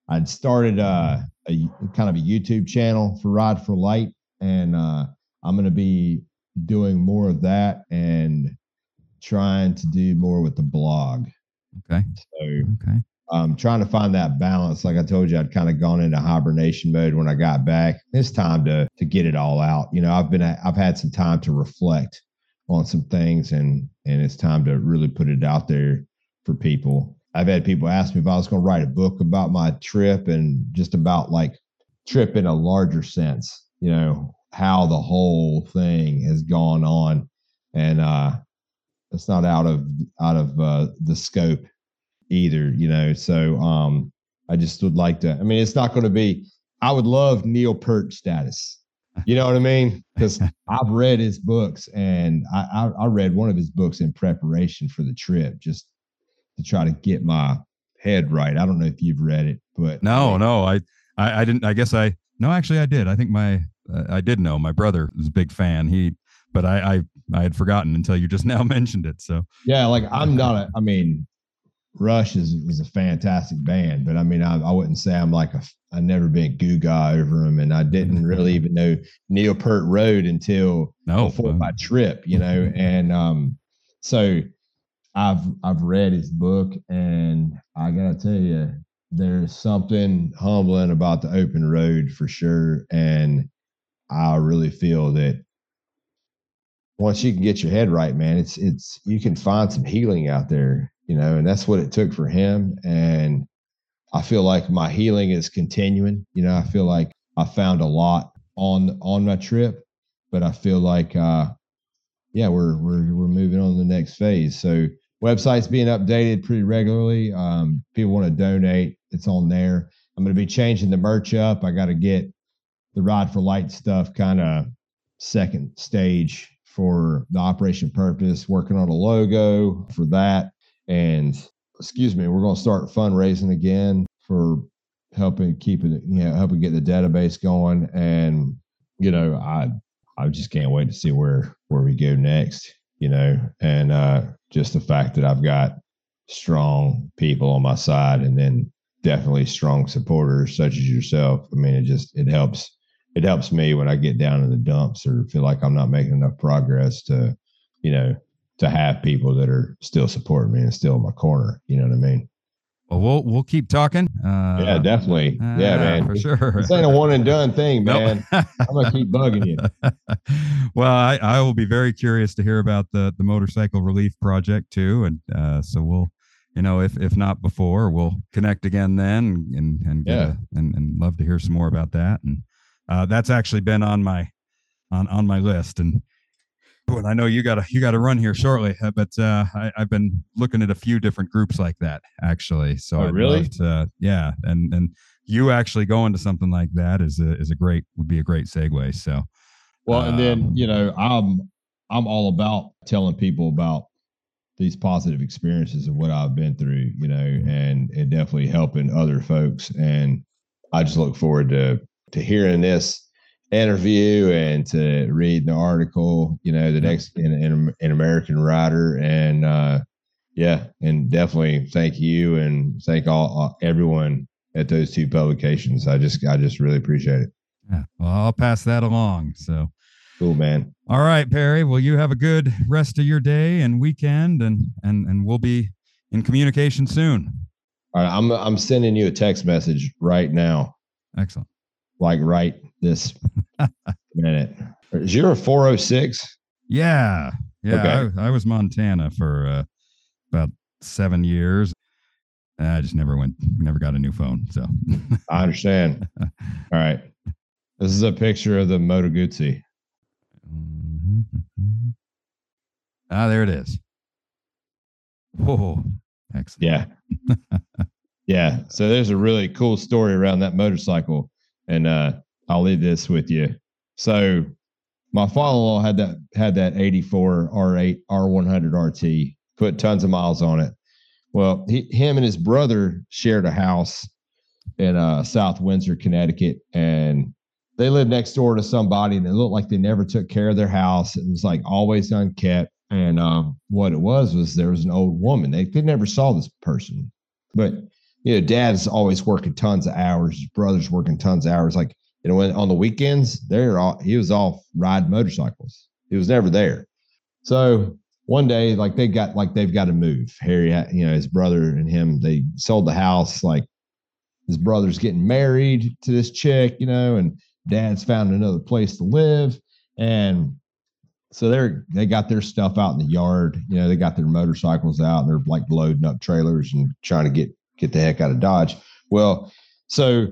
I'd started uh a kind of a YouTube channel for Ride for Light, and uh, I'm going to be doing more of that and trying to do more with the blog. Okay. So, okay. I'm trying to find that balance. Like I told you, I'd kind of gone into hibernation mode when I got back. It's time to to get it all out. You know, I've been I've had some time to reflect on some things, and and it's time to really put it out there for people. I've had people ask me if I was going to write a book about my trip and just about like trip in a larger sense, you know, how the whole thing has gone on. And uh it's not out of out of uh the scope either, you know. So um I just would like to I mean it's not going to be I would love Neil Peart status. You know what I mean? Because I've read his books and I, I I read one of his books in preparation for the trip, just to try to get my head right. I don't know if you've read it, but no, no, I, I, I didn't. I guess I no, actually, I did. I think my uh, I did know my brother was a big fan. He, but I, I I had forgotten until you just now mentioned it. So yeah, like I'm not a. I mean, Rush is was a fantastic band, but I mean, I, I wouldn't say I'm like a. I never been Guga over him, and I didn't really even know Neil Peart rode until no, before my trip, you know, and um, so I've I've read his book, and I gotta tell you, there's something humbling about the open road for sure. And I really feel that once you can get your head right, man, it's it's you can find some healing out there, you know, and that's what it took for him. And I feel like my healing is continuing. You know, I feel like I found a lot on on my trip, but I feel like uh yeah, we're we're we're moving on to the next phase. So website's being updated pretty regularly. Um, people want to donate, it's on there. I'm going to be changing the merch up. I got to get the Ride for Light stuff kind of second stage for the operation purpose, working on a logo for that. And excuse me, we're going to start fundraising again for helping keep it, you know, helping get the database going. And, you know, I, I just can't wait to see where, where we go next, you know, and, uh, just the fact that I've got strong people on my side and then definitely strong supporters such as yourself. I mean, it just it helps it helps me when I get down in the dumps or feel like I'm not making enough progress to, you know, to have people that are still supporting me and still in my corner. You know what I mean? Well, we'll we'll keep talking. Uh, yeah, definitely. Uh, yeah, man, for sure. This ain't a one and done thing, man. Nope. I'm gonna keep bugging you. well, I, I will be very curious to hear about the the motorcycle relief project too, and uh, so we'll, you know, if if not before, we'll connect again then, and and yeah, a, and and love to hear some more about that. And uh, that's actually been on my on on my list, and and I know you got to you got to run here shortly, uh, but uh, I, have been looking at a few different groups like that actually. So oh, I'd really, to, yeah, and and you actually going to something like that is a is a great would be a great segue. So, well, and then um, you know I'm I'm all about telling people about these positive experiences and what I've been through, you know, and it definitely helping other folks. And I just look forward to to hearing this interview and to read the article, you know, the next in, in, in American Rider and uh, yeah, and definitely thank you and thank all, all everyone at those two publications. I just I just really appreciate it. Yeah, well, I'll pass that along. So cool, man. All right, Perry. Well, you have a good rest of your day and weekend, and and and we'll be in communication soon. All right, I'm I'm sending you a text message right now. Excellent. Like right this minute. Is your a 406? Yeah. Yeah. Okay. I, I, was Montana for uh, about seven years. I just never went, never got a new phone. So I understand. All right. This is a picture of the Moto Guzzi. Mm-hmm. Ah, there it is. Whoa. Excellent. Yeah. yeah. So there's a really cool story around that motorcycle. And uh, I'll leave this with you. So my father-in-law had that had that 84 R8 R100 RT, put tons of miles on it. Well, he, him and his brother shared a house in uh, South Windsor, Connecticut, and they lived next door to somebody, and it looked like they never took care of their house. It was like always unkept. And um, what it was was there was an old woman. They, they never saw this person, but you know, dad's always working tons of hours. His brother's working tons of hours. Like you know, when on the weekends, they're all he was off riding motorcycles. He was never there. So one day, like they got like they've got to move. Harry, you know, his brother and him, they sold the house. Like his brother's getting married to this chick, you know, and dad's found another place to live. And so they're they got their stuff out in the yard. You know, they got their motorcycles out and they're like loading up trailers and trying to get get the heck out of Dodge. Well, so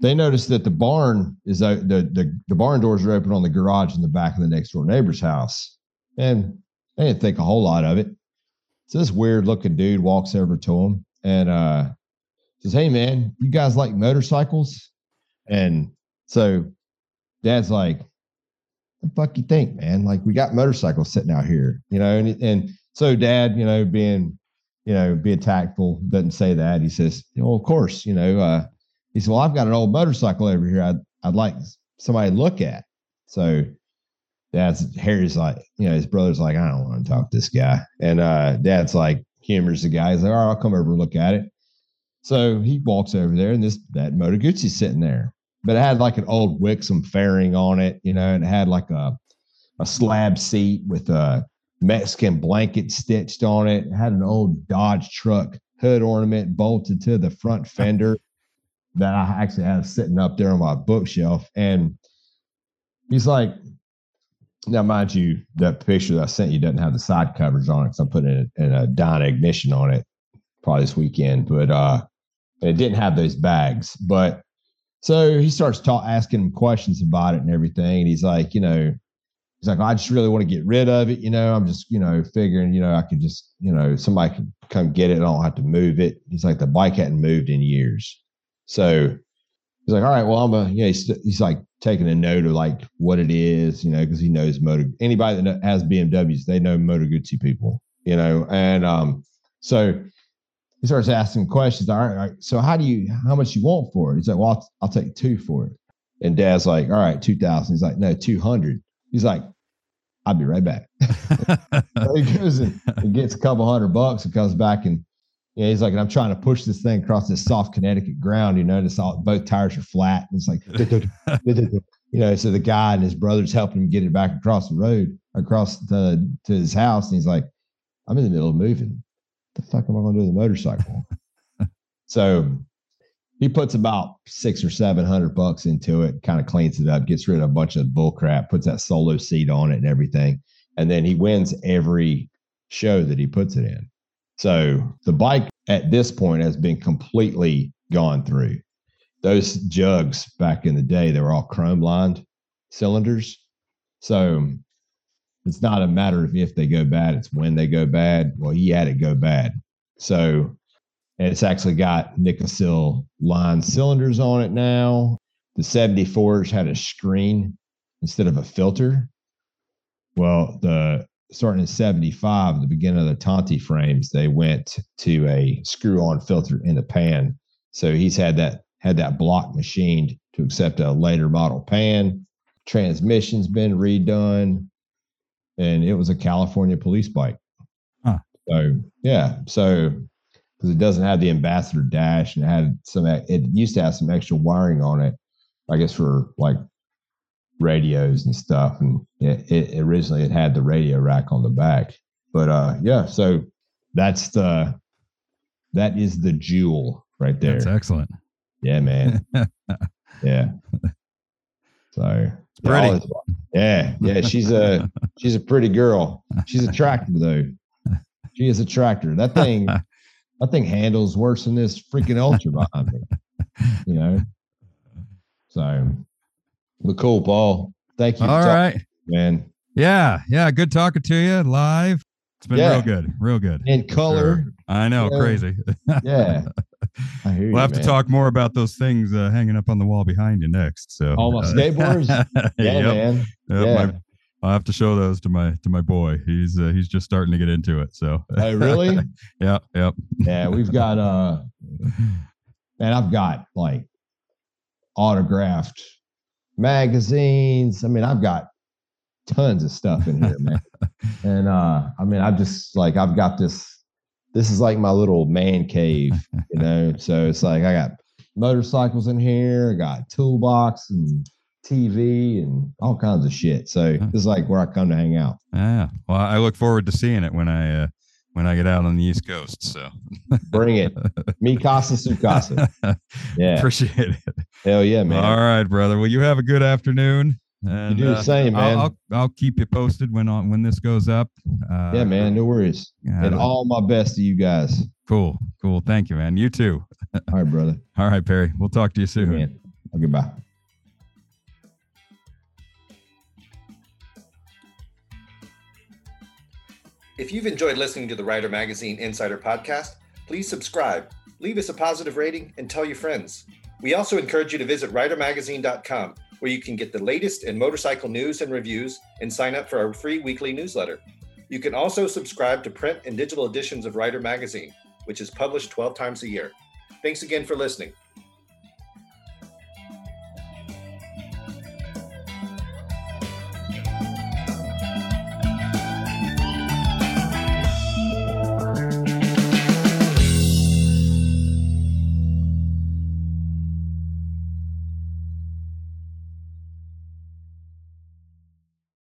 they noticed that the barn is uh, the, the the barn doors are open on the garage in the back of the next door neighbor's house, and they didn't think a whole lot of it. So this weird looking dude walks over to him and uh, says, "Hey man, you guys like motorcycles?" And so Dad's like, What "The fuck you think, man? Like we got motorcycles sitting out here, you know?" And and so Dad, you know, being you know being tactful, doesn't say that. He says, "Well, of course, you know." Uh, he said, Well, I've got an old motorcycle over here. I'd, I'd like somebody to look at. So dad's Harry's like, you know, his brother's like, I don't want to talk to this guy. And uh, dad's like, humors the guy. He's like, All right, I'll come over and look at it. So he walks over there, and this that Moto Guzzi's sitting there. But it had like an old Wixom fairing on it, you know, and it had like a a slab seat with a Mexican blanket stitched on it. It had an old Dodge truck hood ornament bolted to the front fender that I actually have sitting up there on my bookshelf. And he's like, now, mind you, that picture that I sent you doesn't have the side covers on it because I'm putting in a, Dyna ignition on it probably this weekend, but uh, it didn't have those bags. But so he starts talk, asking him questions about it and everything. And he's like, you know, he's like, I just really want to get rid of it. You know, I'm just, you know, figuring, you know, I could just, you know, somebody could come get it. I don't have to move it. He's like, the bike hadn't moved in years. So he's like, all right, well, I'm a, know, he's, he's like taking a note of like what it is, you know, because he knows motor, anybody that has BMWs, they know Moto Guzzi people, you know, and um, so he starts asking questions. All right, all right, so how do you, how much you want for it? He's like, well, I'll, I'll take two for it. And dad's like, all right, 2000. He's like, no, 200. He's like, I'll be right back. so he goes and gets a couple hundred bucks and comes back and yeah, he's like, and I'm trying to push this thing across this soft Connecticut ground. You know, it's all both tires are flat. And it's like, you know, so the guy and his brother's helping him get it back across the road, across the to his house. And he's like, I'm in the middle of moving. What the fuck am I going to do with a motorcycle? so he puts about six or seven hundred bucks into it, kind of cleans it up, gets rid of a bunch of bull crap, puts that solo seat on it and everything. And then he wins every show that he puts it in. So the bike at this point has been completely gone through. Those jugs back in the day, they were all chrome lined cylinders. So it's not a matter of if they go bad, it's when they go bad. Well, he had it go bad. So it's actually got Nikasil line cylinders on it now. The 74s had a screen instead of a filter. Well, the starting in 75, the beginning of the Tonti frames, they went to a screw on filter in the pan. So he's had that had that block machined to accept a later model pan. Transmission's been redone. And it was a California police bike. Huh. So yeah, so because it doesn't have the ambassador dash and it had some, it used to have some extra wiring on it, I guess for like radios and stuff. And it, it originally it had the radio rack on the back, but uh, yeah, so that's the that is the jewel right there. That's excellent. Yeah, man. yeah. So pretty. Yeah, yeah. She's a she's a pretty girl. She's attractive though. She is a tractor. That thing, that thing handles worse than this freaking ultra behind me. You know. So, but cool, Paul. Thank you. All right, man. Yeah, yeah. Good talking to you live. It's been yeah. real good, real good. In color. Sure. I know, yeah. crazy. yeah. I hear you. we'll you, have man. to talk more about those things uh, hanging up on the wall behind you next. So all my uh, skateboards. yeah, yep. man. Yep, yeah. My, I'll have to show those to my to my boy. He's uh, he's just starting to get into it. So Hey, really? yeah, yep. Yeah, we've got uh and I've got like autographed magazines. I mean, I've got tons of stuff in here, man. and uh I mean, I've just like I've got this this is like my little man cave, you know. so it's like I got motorcycles in here, I got toolbox and TV and all kinds of shit. So this is like where I come to hang out. Yeah. Well, I look forward to seeing it when I uh, when I get out on the East Coast. So bring it. Me casa su casa. Yeah. Appreciate it. Hell yeah, man. All right, brother. Well, you have a good afternoon. And, you do the uh, same, man. I'll, I'll, I'll, keep you posted when on when this goes up. Uh, yeah, man. No worries. and all my best to you guys. Cool, cool. Thank you, man. You too. all right, brother. All right, Perry. We'll talk to you soon. Man. Goodbye. If you've enjoyed listening to the Rider Magazine Insider Podcast, please subscribe, leave us a positive rating, and tell your friends. We also encourage you to visit ridermagazine.com where you can get the latest in motorcycle news and reviews and sign up for our free weekly newsletter. You can also subscribe to print and digital editions of Rider Magazine, which is published 12 times a year. Thanks again for listening.